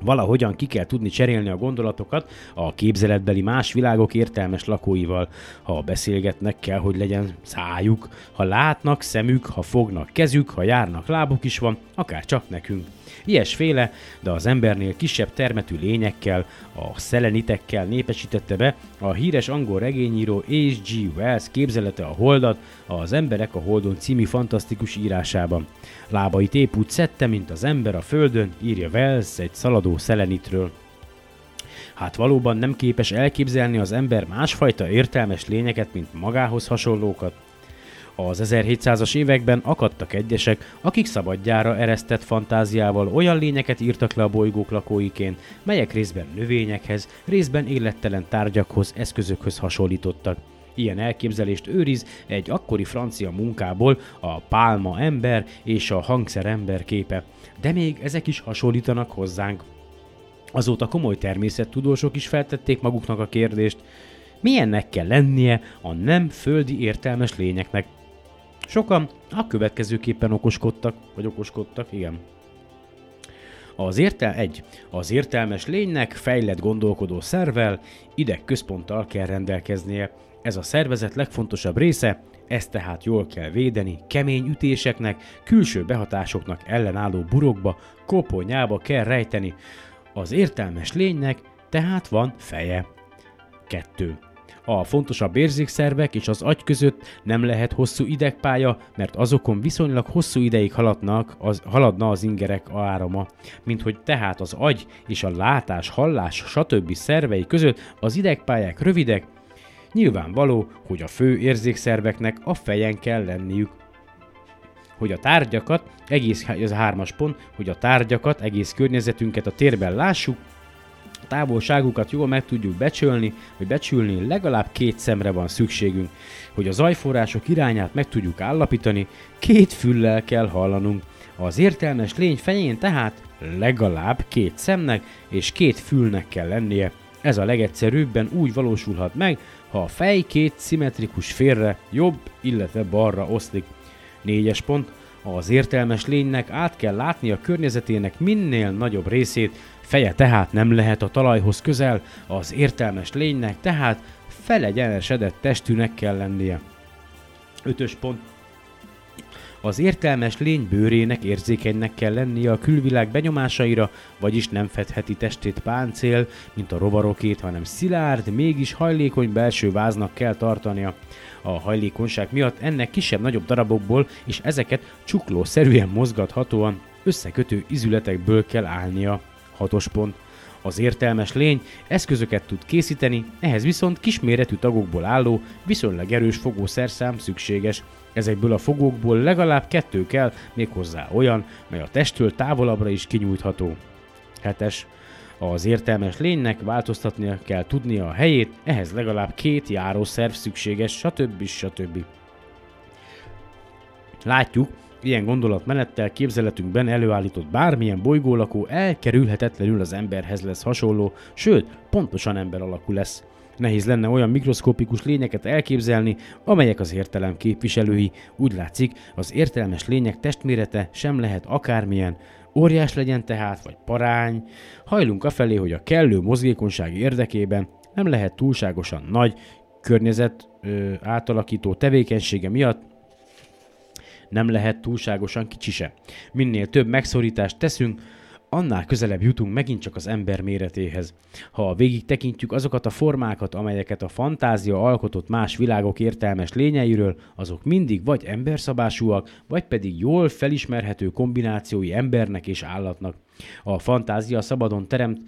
Valahogyan ki kell tudni cserélni a gondolatokat a képzeletbeli más világok értelmes lakóival. Ha beszélgetnek, kell, hogy legyen szájuk, ha látnak szemük, ha fognak kezük, ha járnak lábuk is van, akár csak nekünk. Ilyesféle, de az embernél kisebb termetű lényekkel, a szelenitekkel népesítette be a híres angol regényíró H.G. Wells képzelete a holdat az Emberek a Holdon című fantasztikus írásában. Lábait épp úgy szedte, mint az ember a földön, írja Wells egy szaladó szelenitről. Hát valóban nem képes elképzelni az ember másfajta értelmes lényeket, mint magához hasonlókat? Az 1700-as években akadtak egyesek, akik szabadjára eresztett fantáziával olyan lényeket írtak le a bolygók lakóiként, melyek részben növényekhez, részben élettelen tárgyakhoz, eszközökhöz hasonlítottak. Ilyen elképzelést őriz egy akkori francia munkából a pálma ember és a hangszer ember képe, de még ezek is hasonlítanak hozzánk. Azóta komoly természettudósok is feltették maguknak a kérdést, milyennek kell lennie a nem földi értelmes lényeknek, Sokan a következőképpen okoskodtak, vagy okoskodtak, igen. Az értel egy. Az értelmes lénynek fejlett gondolkodó szervel, idegközponttal kell rendelkeznie. Ez a szervezet legfontosabb része, ezt tehát jól kell védeni, kemény ütéseknek, külső behatásoknak ellenálló burokba, koponyába kell rejteni. Az értelmes lénynek tehát van feje. 2. A fontosabb érzékszervek és az agy között nem lehet hosszú idegpálya, mert azokon viszonylag hosszú ideig haladnak, az, haladna az ingerek árama, mint hogy tehát az agy és a látás, hallás, stb. szervei között az idegpályák rövidek, Nyilvánvaló, hogy a fő érzékszerveknek a fejen kell lenniük. Hogy a tárgyakat, egész, ez a hármas pont, hogy a tárgyakat, egész környezetünket a térben lássuk, a távolságukat jól meg tudjuk becsülni, hogy becsülni legalább két szemre van szükségünk. Hogy a zajforrások irányát meg tudjuk állapítani, két füllel kell hallanunk. Az értelmes lény fején tehát legalább két szemnek és két fülnek kell lennie. Ez a legegyszerűbben úgy valósulhat meg, ha a fej két szimmetrikus félre, jobb, illetve balra oszlik. Négyes pont. Az értelmes lénynek át kell látni a környezetének minél nagyobb részét, Feje tehát nem lehet a talajhoz közel, az értelmes lénynek tehát felegyenesedett testűnek kell lennie. Ötös pont. Az értelmes lény bőrének érzékenynek kell lennie a külvilág benyomásaira, vagyis nem fedheti testét páncél, mint a rovarokét, hanem szilárd, mégis hajlékony belső váznak kell tartania. A hajlékonyság miatt ennek kisebb-nagyobb darabokból és ezeket csuklószerűen mozgathatóan összekötő izületekből kell állnia. Hatos pont. Az értelmes lény eszközöket tud készíteni, ehhez viszont kisméretű tagokból álló, viszonylag erős fogószerszám szükséges. Ezekből a fogókból legalább kettő kell, méghozzá olyan, mely a testtől távolabbra is kinyújtható. 7. Az értelmes lénynek változtatnia kell tudnia a helyét, ehhez legalább két járószerv szükséges, stb. stb. Látjuk, ilyen gondolatmenettel képzeletünkben előállított bármilyen bolygólakó elkerülhetetlenül az emberhez lesz hasonló, sőt, pontosan ember alakú lesz. Nehéz lenne olyan mikroszkopikus lényeket elképzelni, amelyek az értelem képviselői. Úgy látszik, az értelmes lények testmérete sem lehet akármilyen, óriás legyen tehát, vagy parány. Hajlunk afelé, hogy a kellő mozgékonyság érdekében nem lehet túlságosan nagy, környezet ö, átalakító tevékenysége miatt nem lehet túlságosan kicsi se. Minél több megszorítást teszünk, annál közelebb jutunk megint csak az ember méretéhez. Ha végig tekintjük azokat a formákat, amelyeket a fantázia alkotott más világok értelmes lényeiről, azok mindig vagy emberszabásúak, vagy pedig jól felismerhető kombinációi embernek és állatnak. A fantázia szabadon teremt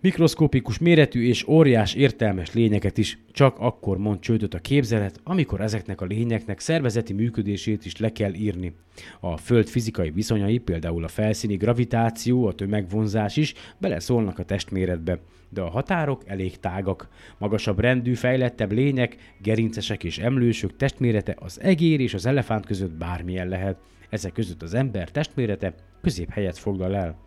Mikroszkopikus méretű és óriás értelmes lényeket is csak akkor mond csődöt a képzelet, amikor ezeknek a lényeknek szervezeti működését is le kell írni. A Föld fizikai viszonyai, például a felszíni gravitáció, a tömegvonzás is beleszólnak a testméretbe, de a határok elég tágak. Magasabb rendű, fejlettebb lények, gerincesek és emlősök testmérete az egér és az elefánt között bármilyen lehet. Ezek között az ember testmérete középhelyet foglal el.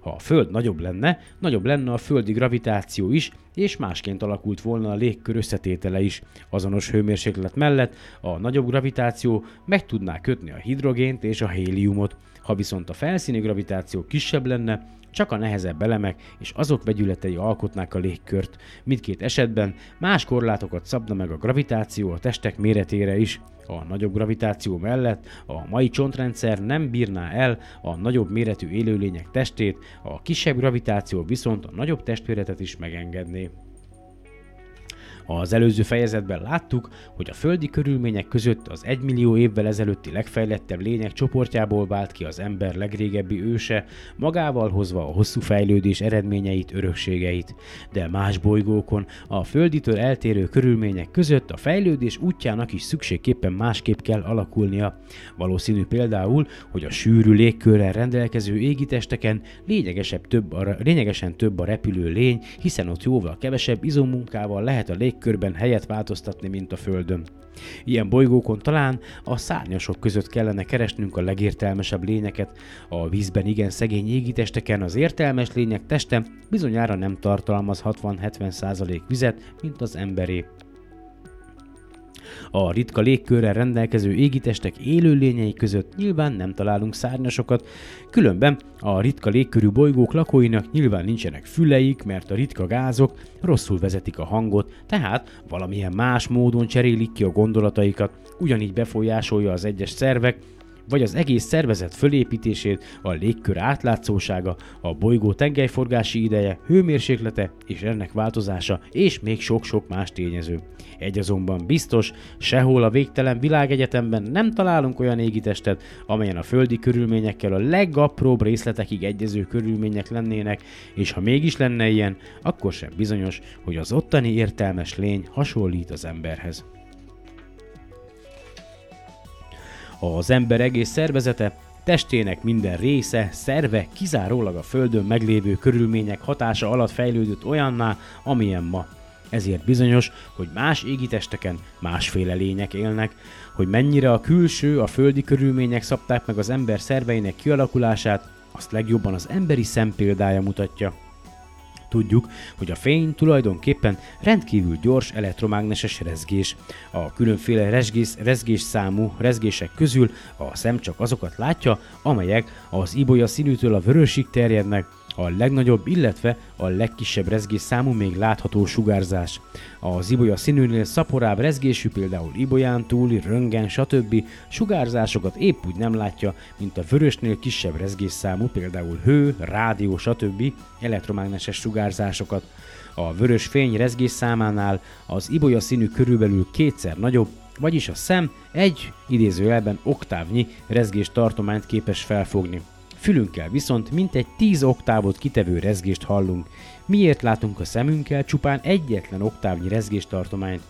Ha a Föld nagyobb lenne, nagyobb lenne a földi gravitáció is, és másként alakult volna a légkör összetétele is. Azonos hőmérséklet mellett a nagyobb gravitáció meg tudná kötni a hidrogént és a héliumot. Ha viszont a felszíni gravitáció kisebb lenne, csak a nehezebb elemek és azok vegyületei alkotnák a légkört. Mindkét esetben más korlátokat szabna meg a gravitáció a testek méretére is. A nagyobb gravitáció mellett a mai csontrendszer nem bírná el a nagyobb méretű élőlények testét, a kisebb gravitáció viszont a nagyobb testméretet is megengedné. Az előző fejezetben láttuk, hogy a földi körülmények között az egymillió évvel ezelőtti legfejlettebb lények csoportjából vált ki az ember legrégebbi őse, magával hozva a hosszú fejlődés eredményeit, örökségeit. De más bolygókon, a földitől eltérő körülmények között a fejlődés útjának is szükségképpen másképp kell alakulnia. Valószínű például, hogy a sűrű légkörrel rendelkező égitesteken lényegesebb több a, lényegesen több a repülő lény, hiszen ott jóval kevesebb izommunkával lehet a lég légkörben helyet változtatni, mint a Földön. Ilyen bolygókon talán a szárnyasok között kellene keresnünk a legértelmesebb lényeket. A vízben igen szegény égitesteken az értelmes lények teste bizonyára nem tartalmaz 60-70% vizet, mint az emberé. A ritka légkörrel rendelkező égitestek élőlényei között nyilván nem találunk szárnyasokat, különben a ritka légkörű bolygók lakóinak nyilván nincsenek füleik, mert a ritka gázok rosszul vezetik a hangot, tehát valamilyen más módon cserélik ki a gondolataikat, ugyanígy befolyásolja az egyes szervek, vagy az egész szervezet fölépítését, a légkör átlátszósága, a bolygó tengelyforgási ideje, hőmérséklete és ennek változása, és még sok-sok más tényező. Egy azonban biztos, sehol a végtelen világegyetemben nem találunk olyan égitestet, amelyen a földi körülményekkel a legapróbb részletekig egyező körülmények lennének, és ha mégis lenne ilyen, akkor sem bizonyos, hogy az ottani értelmes lény hasonlít az emberhez. Az ember egész szervezete, testének minden része, szerve kizárólag a Földön meglévő körülmények hatása alatt fejlődött olyanná, amilyen ma. Ezért bizonyos, hogy más égitesteken másféle lények élnek, hogy mennyire a külső, a földi körülmények szabták meg az ember szerveinek kialakulását, azt legjobban az emberi szem példája mutatja. Tudjuk, hogy a fény tulajdonképpen rendkívül gyors elektromágneses rezgés. A különféle rezgés, rezgés számú rezgések közül a szem csak azokat látja, amelyek az ibolya színűtől a vörösig terjednek, a legnagyobb, illetve a legkisebb rezgés számú még látható sugárzás. Az ibolya színűnél szaporább rezgésű, például ibolyán túli, röngen, stb. sugárzásokat épp úgy nem látja, mint a vörösnél kisebb rezgés számú, például hő, rádió, stb. elektromágneses sugárzásokat. A vörös fény rezgés számánál az ibolya színű körülbelül kétszer nagyobb, vagyis a szem egy idézőjelben oktávnyi rezgés tartományt képes felfogni. Fülünkkel viszont mintegy 10 oktávot kitevő rezgést hallunk. Miért látunk a szemünkkel csupán egyetlen oktávnyi rezgéstartományt?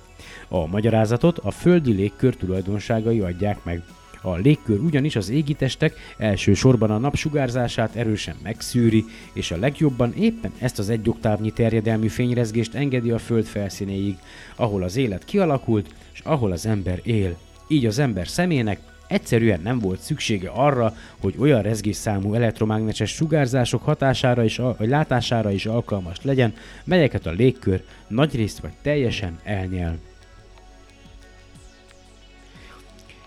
A magyarázatot a földi légkör tulajdonságai adják meg. A légkör ugyanis az égitestek elsősorban a napsugárzását erősen megszűri, és a legjobban éppen ezt az egy oktávnyi terjedelmű fényrezgést engedi a Föld felszínéig, ahol az élet kialakult, és ahol az ember él. Így az ember szemének egyszerűen nem volt szüksége arra, hogy olyan rezgésszámú elektromágneses sugárzások hatására is, vagy látására is alkalmas legyen, melyeket a légkör nagyrészt vagy teljesen elnyel.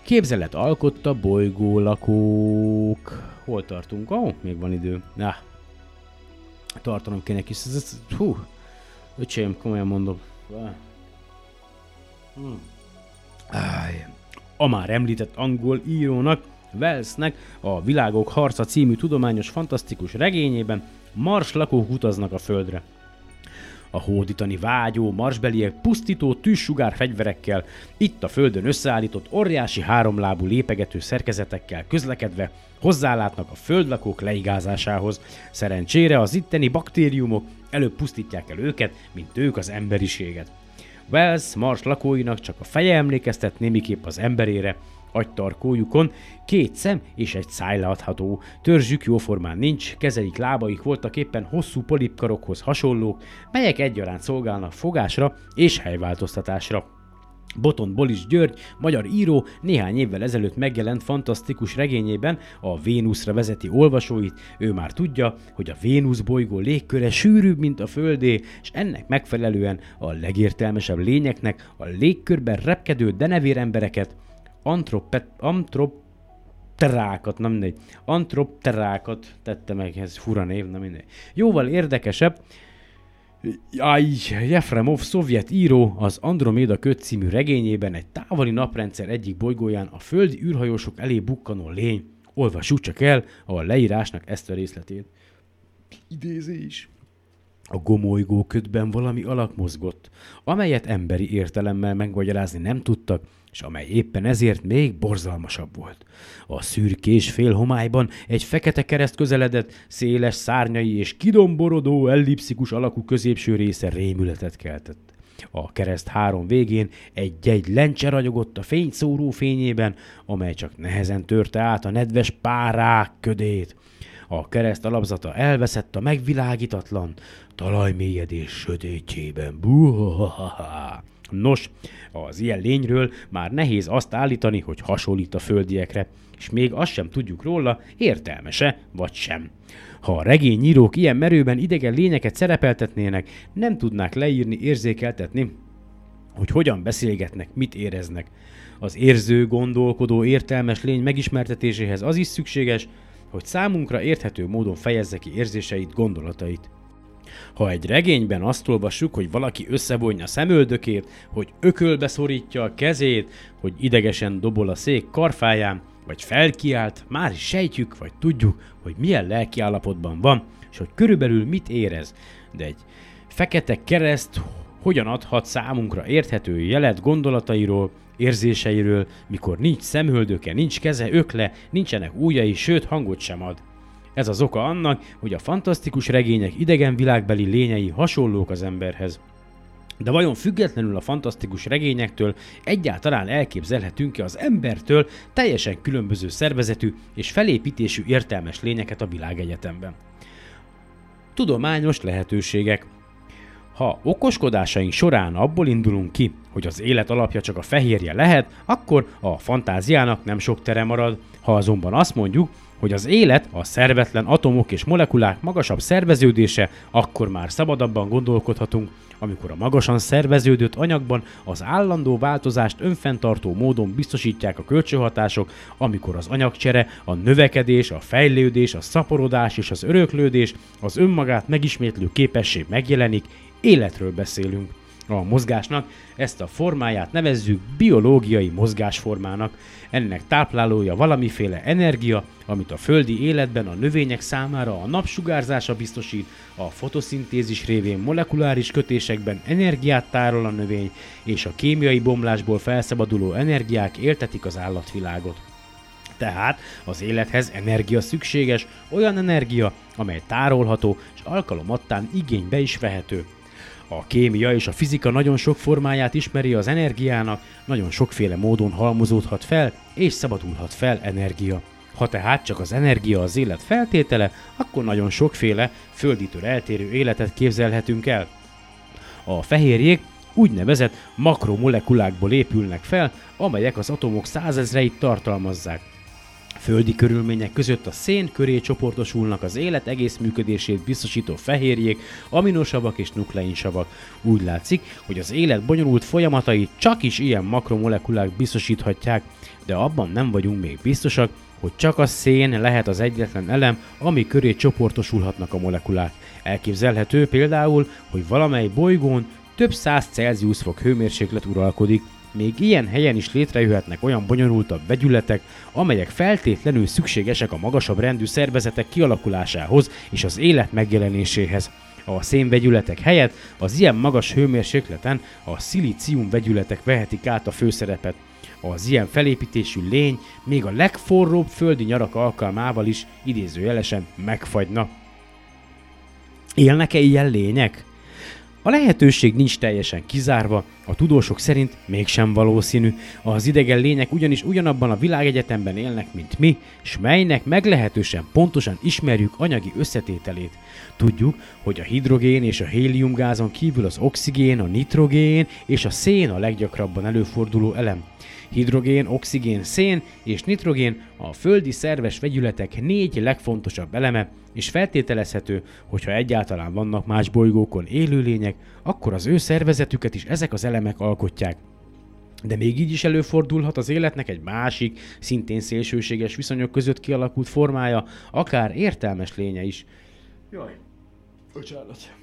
Képzelet alkotta bolygó lakók. Hol tartunk? Ó, oh, még van idő. Na, tartanom kéne kis. Hú, öcsém, komolyan mondom. Hmm. Áj. A már említett angol írónak, Wellsnek a Világok harca című tudományos fantasztikus regényében Mars lakók utaznak a Földre. A hódítani vágyó marsbeliek pusztító tűzsugár fegyverekkel, itt a földön összeállított óriási háromlábú lépegető szerkezetekkel közlekedve hozzálátnak a földlakók leigázásához. Szerencsére az itteni baktériumok előbb pusztítják el őket, mint ők az emberiséget. Wells Mars lakóinak csak a feje emlékeztet némiképp az emberére, agytarkójukon két szem és egy száj leadható. Törzsük jóformán nincs, kezeik, lábaik voltak éppen hosszú polipkarokhoz hasonlók, melyek egyaránt szolgálnak fogásra és helyváltoztatásra. Boton Bolis György, magyar író néhány évvel ezelőtt megjelent fantasztikus regényében a Vénuszra vezeti olvasóit, ő már tudja, hogy a Vénusz bolygó légköre sűrűbb, mint a Földé, és ennek megfelelően a legértelmesebb lényeknek a légkörben repkedő denevér embereket, antropet, antropterákat, nem mindegy, antropterákat tette meg, ez fura név, nem mindegy. Jóval érdekesebb, Aj, Jefremov, szovjet író, az Androméda köt című regényében egy távoli naprendszer egyik bolygóján a földi űrhajósok elé bukkanó lény. Olvassuk csak el a leírásnak ezt a részletét. Idézés. A gomolygó ködben valami alak mozgott, amelyet emberi értelemmel megmagyarázni nem tudtak, és amely éppen ezért még borzalmasabb volt. A szürkés félhomályban egy fekete kereszt közeledett, széles szárnyai és kidomborodó ellipszikus alakú középső része rémületet keltett. A kereszt három végén egy-egy lencse ragyogott a fényszóró fényében, amely csak nehezen törte át a nedves párák ködét. A kereszt alapzata elveszett a megvilágítatlan talajmélyedés sötétjében. Buhahaha. Nos, az ilyen lényről már nehéz azt állítani, hogy hasonlít a földiekre, és még azt sem tudjuk róla, értelmese vagy sem. Ha a regényírók ilyen merőben idegen lényeket szerepeltetnének, nem tudnák leírni, érzékeltetni, hogy hogyan beszélgetnek, mit éreznek. Az érző, gondolkodó, értelmes lény megismertetéséhez az is szükséges, hogy számunkra érthető módon fejezze ki érzéseit, gondolatait. Ha egy regényben azt olvassuk, hogy valaki összevonja szemöldökét, hogy ökölbe szorítja a kezét, hogy idegesen dobol a szék karfáján, vagy felkiált, már is sejtjük, vagy tudjuk, hogy milyen lelki állapotban van, és hogy körülbelül mit érez. De egy fekete kereszt hogyan adhat számunkra érthető jelet gondolatairól, érzéseiről, mikor nincs szemöldöke, nincs keze, ökle, nincsenek ujjai, sőt hangot sem ad. Ez az oka annak, hogy a fantasztikus regények idegen világbeli lényei hasonlók az emberhez. De vajon függetlenül a fantasztikus regényektől egyáltalán elképzelhetünk-e az embertől teljesen különböző szervezetű és felépítésű értelmes lényeket a világegyetemben? Tudományos lehetőségek. Ha okoskodásaink során abból indulunk ki, hogy az élet alapja csak a fehérje lehet, akkor a fantáziának nem sok tere marad. Ha azonban azt mondjuk, hogy az élet, a szervetlen atomok és molekulák magasabb szerveződése, akkor már szabadabban gondolkodhatunk, amikor a magasan szerveződött anyagban az állandó változást önfenntartó módon biztosítják a kölcsönhatások, amikor az anyagcsere, a növekedés, a fejlődés, a szaporodás és az öröklődés, az önmagát megismétlő képesség megjelenik, életről beszélünk. A mozgásnak ezt a formáját nevezzük biológiai mozgásformának. Ennek táplálója valamiféle energia, amit a földi életben a növények számára a napsugárzása biztosít, a fotoszintézis révén molekuláris kötésekben energiát tárol a növény, és a kémiai bomlásból felszabaduló energiák éltetik az állatvilágot. Tehát az élethez energia szükséges, olyan energia, amely tárolható és alkalomattán igénybe is vehető. A kémia és a fizika nagyon sok formáját ismeri az energiának, nagyon sokféle módon halmozódhat fel, és szabadulhat fel energia. Ha tehát csak az energia az élet feltétele, akkor nagyon sokféle, földitől eltérő életet képzelhetünk el. A fehérjék úgynevezett makromolekulákból épülnek fel, amelyek az atomok százezreit tartalmazzák. Földi körülmények között a szén köré csoportosulnak az élet egész működését biztosító fehérjék, aminosavak és nukleinsavak. Úgy látszik, hogy az élet bonyolult folyamatai csak is ilyen makromolekulák biztosíthatják, de abban nem vagyunk még biztosak, hogy csak a szén lehet az egyetlen elem, ami köré csoportosulhatnak a molekulák. Elképzelhető például, hogy valamely bolygón több száz Celsius fok hőmérséklet uralkodik, még ilyen helyen is létrejöhetnek olyan bonyolultabb vegyületek, amelyek feltétlenül szükségesek a magasabb rendű szervezetek kialakulásához és az élet megjelenéséhez. A szénvegyületek helyett az ilyen magas hőmérsékleten a szilícium vegyületek vehetik át a főszerepet. Az ilyen felépítésű lény még a legforróbb földi nyarak alkalmával is idézőjelesen megfagyna. Élnek-e ilyen lények? A lehetőség nincs teljesen kizárva, a tudósok szerint mégsem valószínű. Az idegen lények ugyanis ugyanabban a világegyetemben élnek, mint mi, s melynek meglehetősen pontosan ismerjük anyagi összetételét. Tudjuk, hogy a hidrogén és a héliumgázon kívül az oxigén, a nitrogén és a szén a leggyakrabban előforduló elem. Hidrogén, oxigén, szén és nitrogén a földi szerves vegyületek négy legfontosabb eleme, és feltételezhető, hogy ha egyáltalán vannak más bolygókon élőlények, akkor az ő szervezetüket is ezek az elemek alkotják. De még így is előfordulhat az életnek egy másik, szintén szélsőséges viszonyok között kialakult formája, akár értelmes lénye is. Jaj, bocsánat.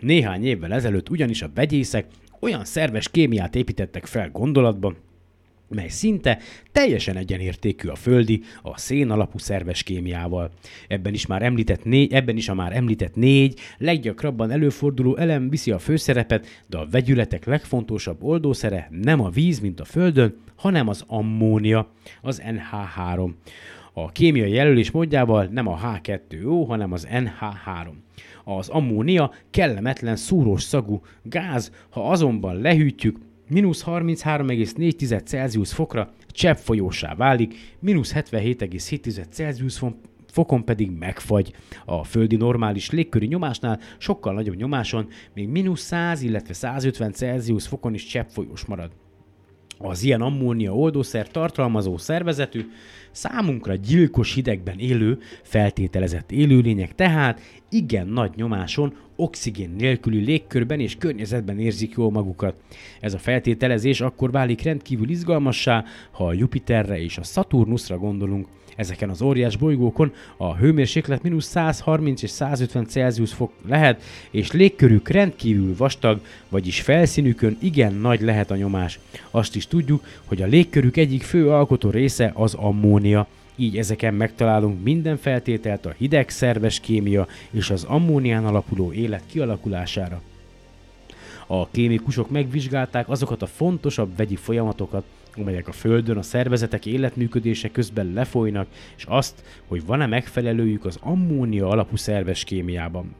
Néhány évvel ezelőtt ugyanis a vegyészek olyan szerves kémiát építettek fel gondolatban, mely szinte teljesen egyenértékű a földi, a szén alapú szerves kémiával. Ebben is már említett négy, ebben is a már említett négy, leggyakrabban előforduló elem viszi a főszerepet, de a vegyületek legfontosabb oldószere nem a víz, mint a földön, hanem az ammónia, az NH3. A kémiai jelölés módjával nem a H2O, hanem az NH3. Az ammónia kellemetlen szúrós szagú gáz, ha azonban lehűtjük, mínusz 33,4 Celsius fokra cseppfolyósá válik, mínusz 77,7 Celsius fokon pedig megfagy. A földi normális légköri nyomásnál sokkal nagyobb nyomáson még mínusz 100, illetve 150 Celsius fokon is cseppfolyós marad. Az ilyen ammónia oldószer tartalmazó szervezetű, számunkra gyilkos hidegben élő, feltételezett élőlények tehát igen nagy nyomáson, oxigén nélküli légkörben és környezetben érzik jól magukat. Ez a feltételezés akkor válik rendkívül izgalmassá, ha a Jupiterre és a Saturnusra gondolunk. Ezeken az óriás bolygókon a hőmérséklet mínusz 130 és 150 Celsius fok lehet, és légkörük rendkívül vastag, vagyis felszínükön igen nagy lehet a nyomás. Azt is tudjuk, hogy a légkörük egyik fő alkotó része az ammónia. Így ezeken megtalálunk minden feltételt a hideg szerves kémia és az ammónián alapuló élet kialakulására. A kémikusok megvizsgálták azokat a fontosabb vegyi folyamatokat, amelyek a Földön a szervezetek életműködése közben lefolynak, és azt, hogy van-e megfelelőjük az ammónia alapú szerves kémiában.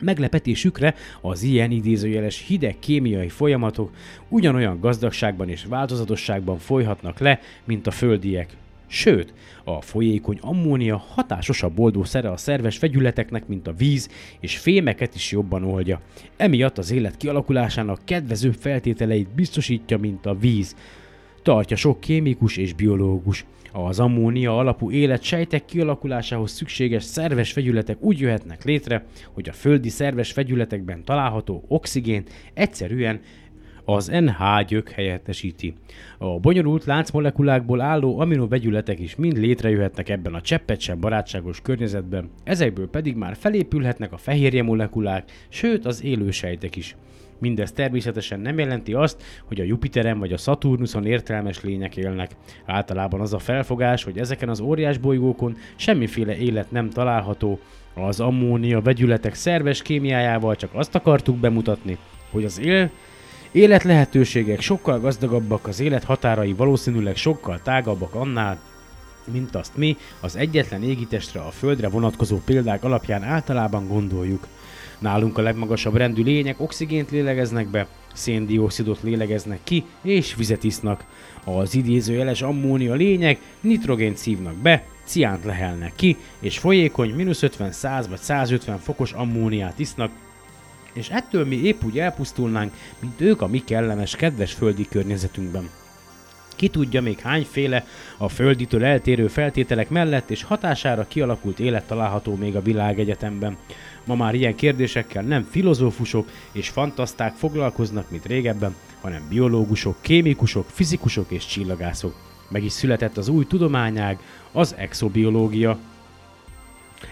Meglepetésükre az ilyen idézőjeles hideg kémiai folyamatok ugyanolyan gazdagságban és változatosságban folyhatnak le, mint a földiek. Sőt, a folyékony ammónia hatásosabb oldószere a szerves vegyületeknek, mint a víz, és fémeket is jobban oldja. Emiatt az élet kialakulásának kedvező feltételeit biztosítja, mint a víz. Tartja sok kémikus és biológus. Az ammónia alapú élet sejtek kialakulásához szükséges szerves vegyületek úgy jöhetnek létre, hogy a földi szerves vegyületekben található oxigén egyszerűen az NH gyök helyettesíti. A bonyolult láncmolekulákból álló aminovegyületek is mind létrejöhetnek ebben a cseppet sem barátságos környezetben, ezekből pedig már felépülhetnek a fehérje molekulák, sőt az élősejtek is. Mindez természetesen nem jelenti azt, hogy a Jupiteren vagy a Szaturnuson értelmes lények élnek. Általában az a felfogás, hogy ezeken az óriás bolygókon semmiféle élet nem található. Az ammónia vegyületek szerves kémiájával csak azt akartuk bemutatni, hogy az él Élet lehetőségek sokkal gazdagabbak, az élet határai valószínűleg sokkal tágabbak annál, mint azt mi az egyetlen égitestre a Földre vonatkozó példák alapján általában gondoljuk. Nálunk a legmagasabb rendű lények oxigént lélegeznek be, széndiokszidot lélegeznek ki, és vizet isznak. Az idézőjeles ammónia lények nitrogént szívnak be, ciánt lehelnek ki, és folyékony mínusz 50, 100 vagy 150 fokos ammóniát isznak, és ettől mi épp úgy elpusztulnánk, mint ők a mi kellemes, kedves földi környezetünkben. Ki tudja még hányféle a földitől eltérő feltételek mellett és hatására kialakult élet található még a világegyetemben. Ma már ilyen kérdésekkel nem filozófusok és fantaszták foglalkoznak, mint régebben, hanem biológusok, kémikusok, fizikusok és csillagászok. Meg is született az új tudományág, az exobiológia.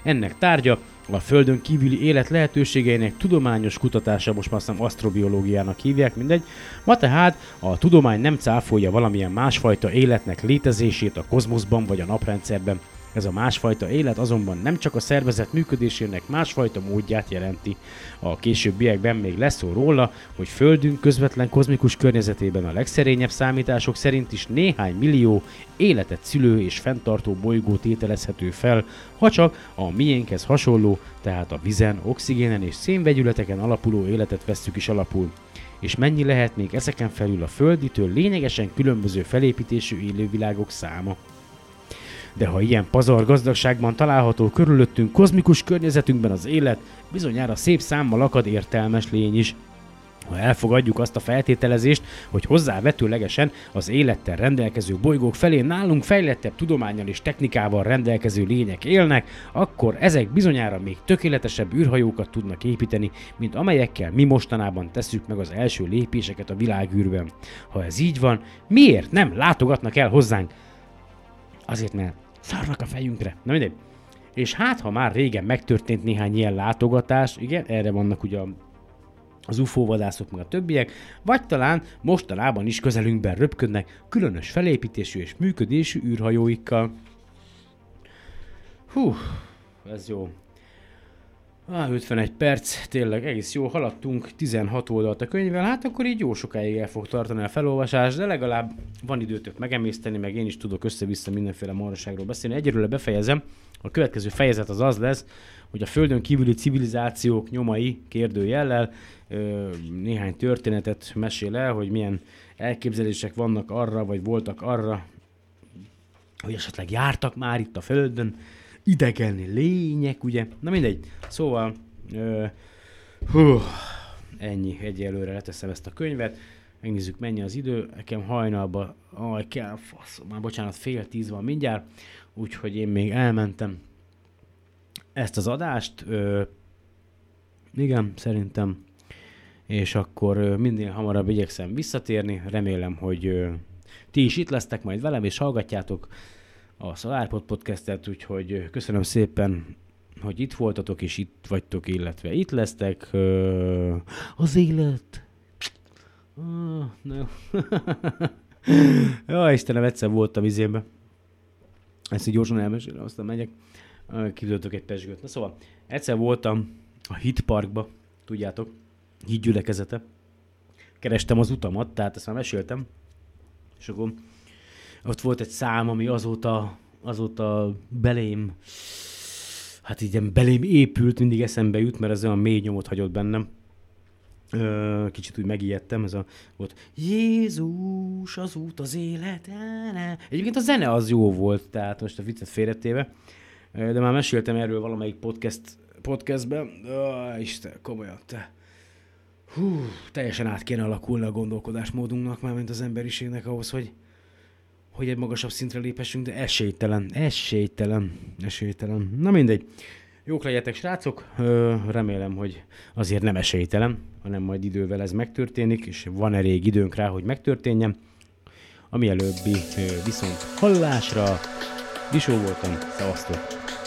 Ennek tárgya a Földön kívüli élet lehetőségeinek tudományos kutatása, most már azt asztrobiológiának hívják, mindegy. Ma tehát a tudomány nem cáfolja valamilyen másfajta életnek létezését a kozmoszban vagy a naprendszerben, ez a másfajta élet azonban nem csak a szervezet működésének másfajta módját jelenti. A későbbiekben még lesz szó róla, hogy Földünk közvetlen kozmikus környezetében a legszerényebb számítások szerint is néhány millió életet szülő és fenntartó bolygó tételezhető fel, ha csak a miénkhez hasonló, tehát a vizen, oxigénen és szénvegyületeken alapuló életet vesszük is alapul és mennyi lehet még ezeken felül a földitől lényegesen különböző felépítésű élővilágok száma. De ha ilyen pazar gazdagságban található körülöttünk kozmikus környezetünkben az élet, bizonyára szép számmal akad értelmes lény is. Ha elfogadjuk azt a feltételezést, hogy hozzávetőlegesen az élettel rendelkező bolygók felé nálunk fejlettebb tudományal és technikával rendelkező lények élnek, akkor ezek bizonyára még tökéletesebb űrhajókat tudnak építeni, mint amelyekkel mi mostanában tesszük meg az első lépéseket a világűrben. Ha ez így van, miért nem látogatnak el hozzánk? Azért, mert szarnak a fejünkre. Na mindegy. És hát, ha már régen megtörtént néhány ilyen látogatás, igen, erre vannak ugye az UFO vadászok meg a többiek, vagy talán mostanában is közelünkben röpködnek különös felépítésű és működésű űrhajóikkal. Hú, ez jó. Ah, 51 perc, tényleg egész jó, haladtunk 16 oldalt a könyvvel, hát akkor így jó sokáig el fog tartani a felolvasás, de legalább van időtök megemészteni, meg én is tudok össze-vissza mindenféle marhaságról beszélni. Egyelőre befejezem, a következő fejezet az az lesz, hogy a Földön kívüli civilizációk nyomai kérdőjellel néhány történetet mesél el, hogy milyen elképzelések vannak arra, vagy voltak arra, hogy esetleg jártak már itt a Földön, idegen lények, ugye? Na mindegy. Szóval, ö, hú, ennyi, egyelőre leteszem ezt a könyvet. Megnézzük, mennyi az idő. Nekem hajnalba, aj, kell, fasz, már bocsánat, fél tíz van mindjárt, úgyhogy én még elmentem ezt az adást. Ö, igen, szerintem. És akkor ö, minél hamarabb igyekszem visszatérni. Remélem, hogy ö, ti is itt lesztek majd velem, és hallgatjátok a SolarPod podcastet, úgyhogy köszönöm szépen, hogy itt voltatok, és itt vagytok, illetve itt lesztek. Az élet. Ah, jó. ja, Istenem, egyszer voltam izénbe. Ezt így gyorsan elmesélem, aztán megyek. Kidőltök egy pesgőt. Na szóval, egyszer voltam a Hit Parkba, tudjátok, hit gyülekezete. Kerestem az utamat, tehát ezt már meséltem. És akkor ott volt egy szám, ami azóta, azóta belém, hát így belém épült, mindig eszembe jut, mert ez olyan mély nyomot hagyott bennem. Kicsit úgy megijedtem, ez a, volt Jézus az út az életene. Egyébként a zene az jó volt, tehát most a viccet félretéve, de már meséltem erről valamelyik podcast, podcastben. Ó, Isten, komolyan, te. Hú, teljesen át kéne alakulni a gondolkodásmódunknak, már mint az emberiségnek ahhoz, hogy, hogy egy magasabb szintre lépessünk, de esélytelen, esélytelen, esélytelen. Na mindegy. Jók legyetek, srácok. Ö, remélem, hogy azért nem esélytelen, hanem majd idővel ez megtörténik, és van elég időnk rá, hogy megtörténjen. A mielőbbi viszont hallásra. Disó voltam, szevasztok!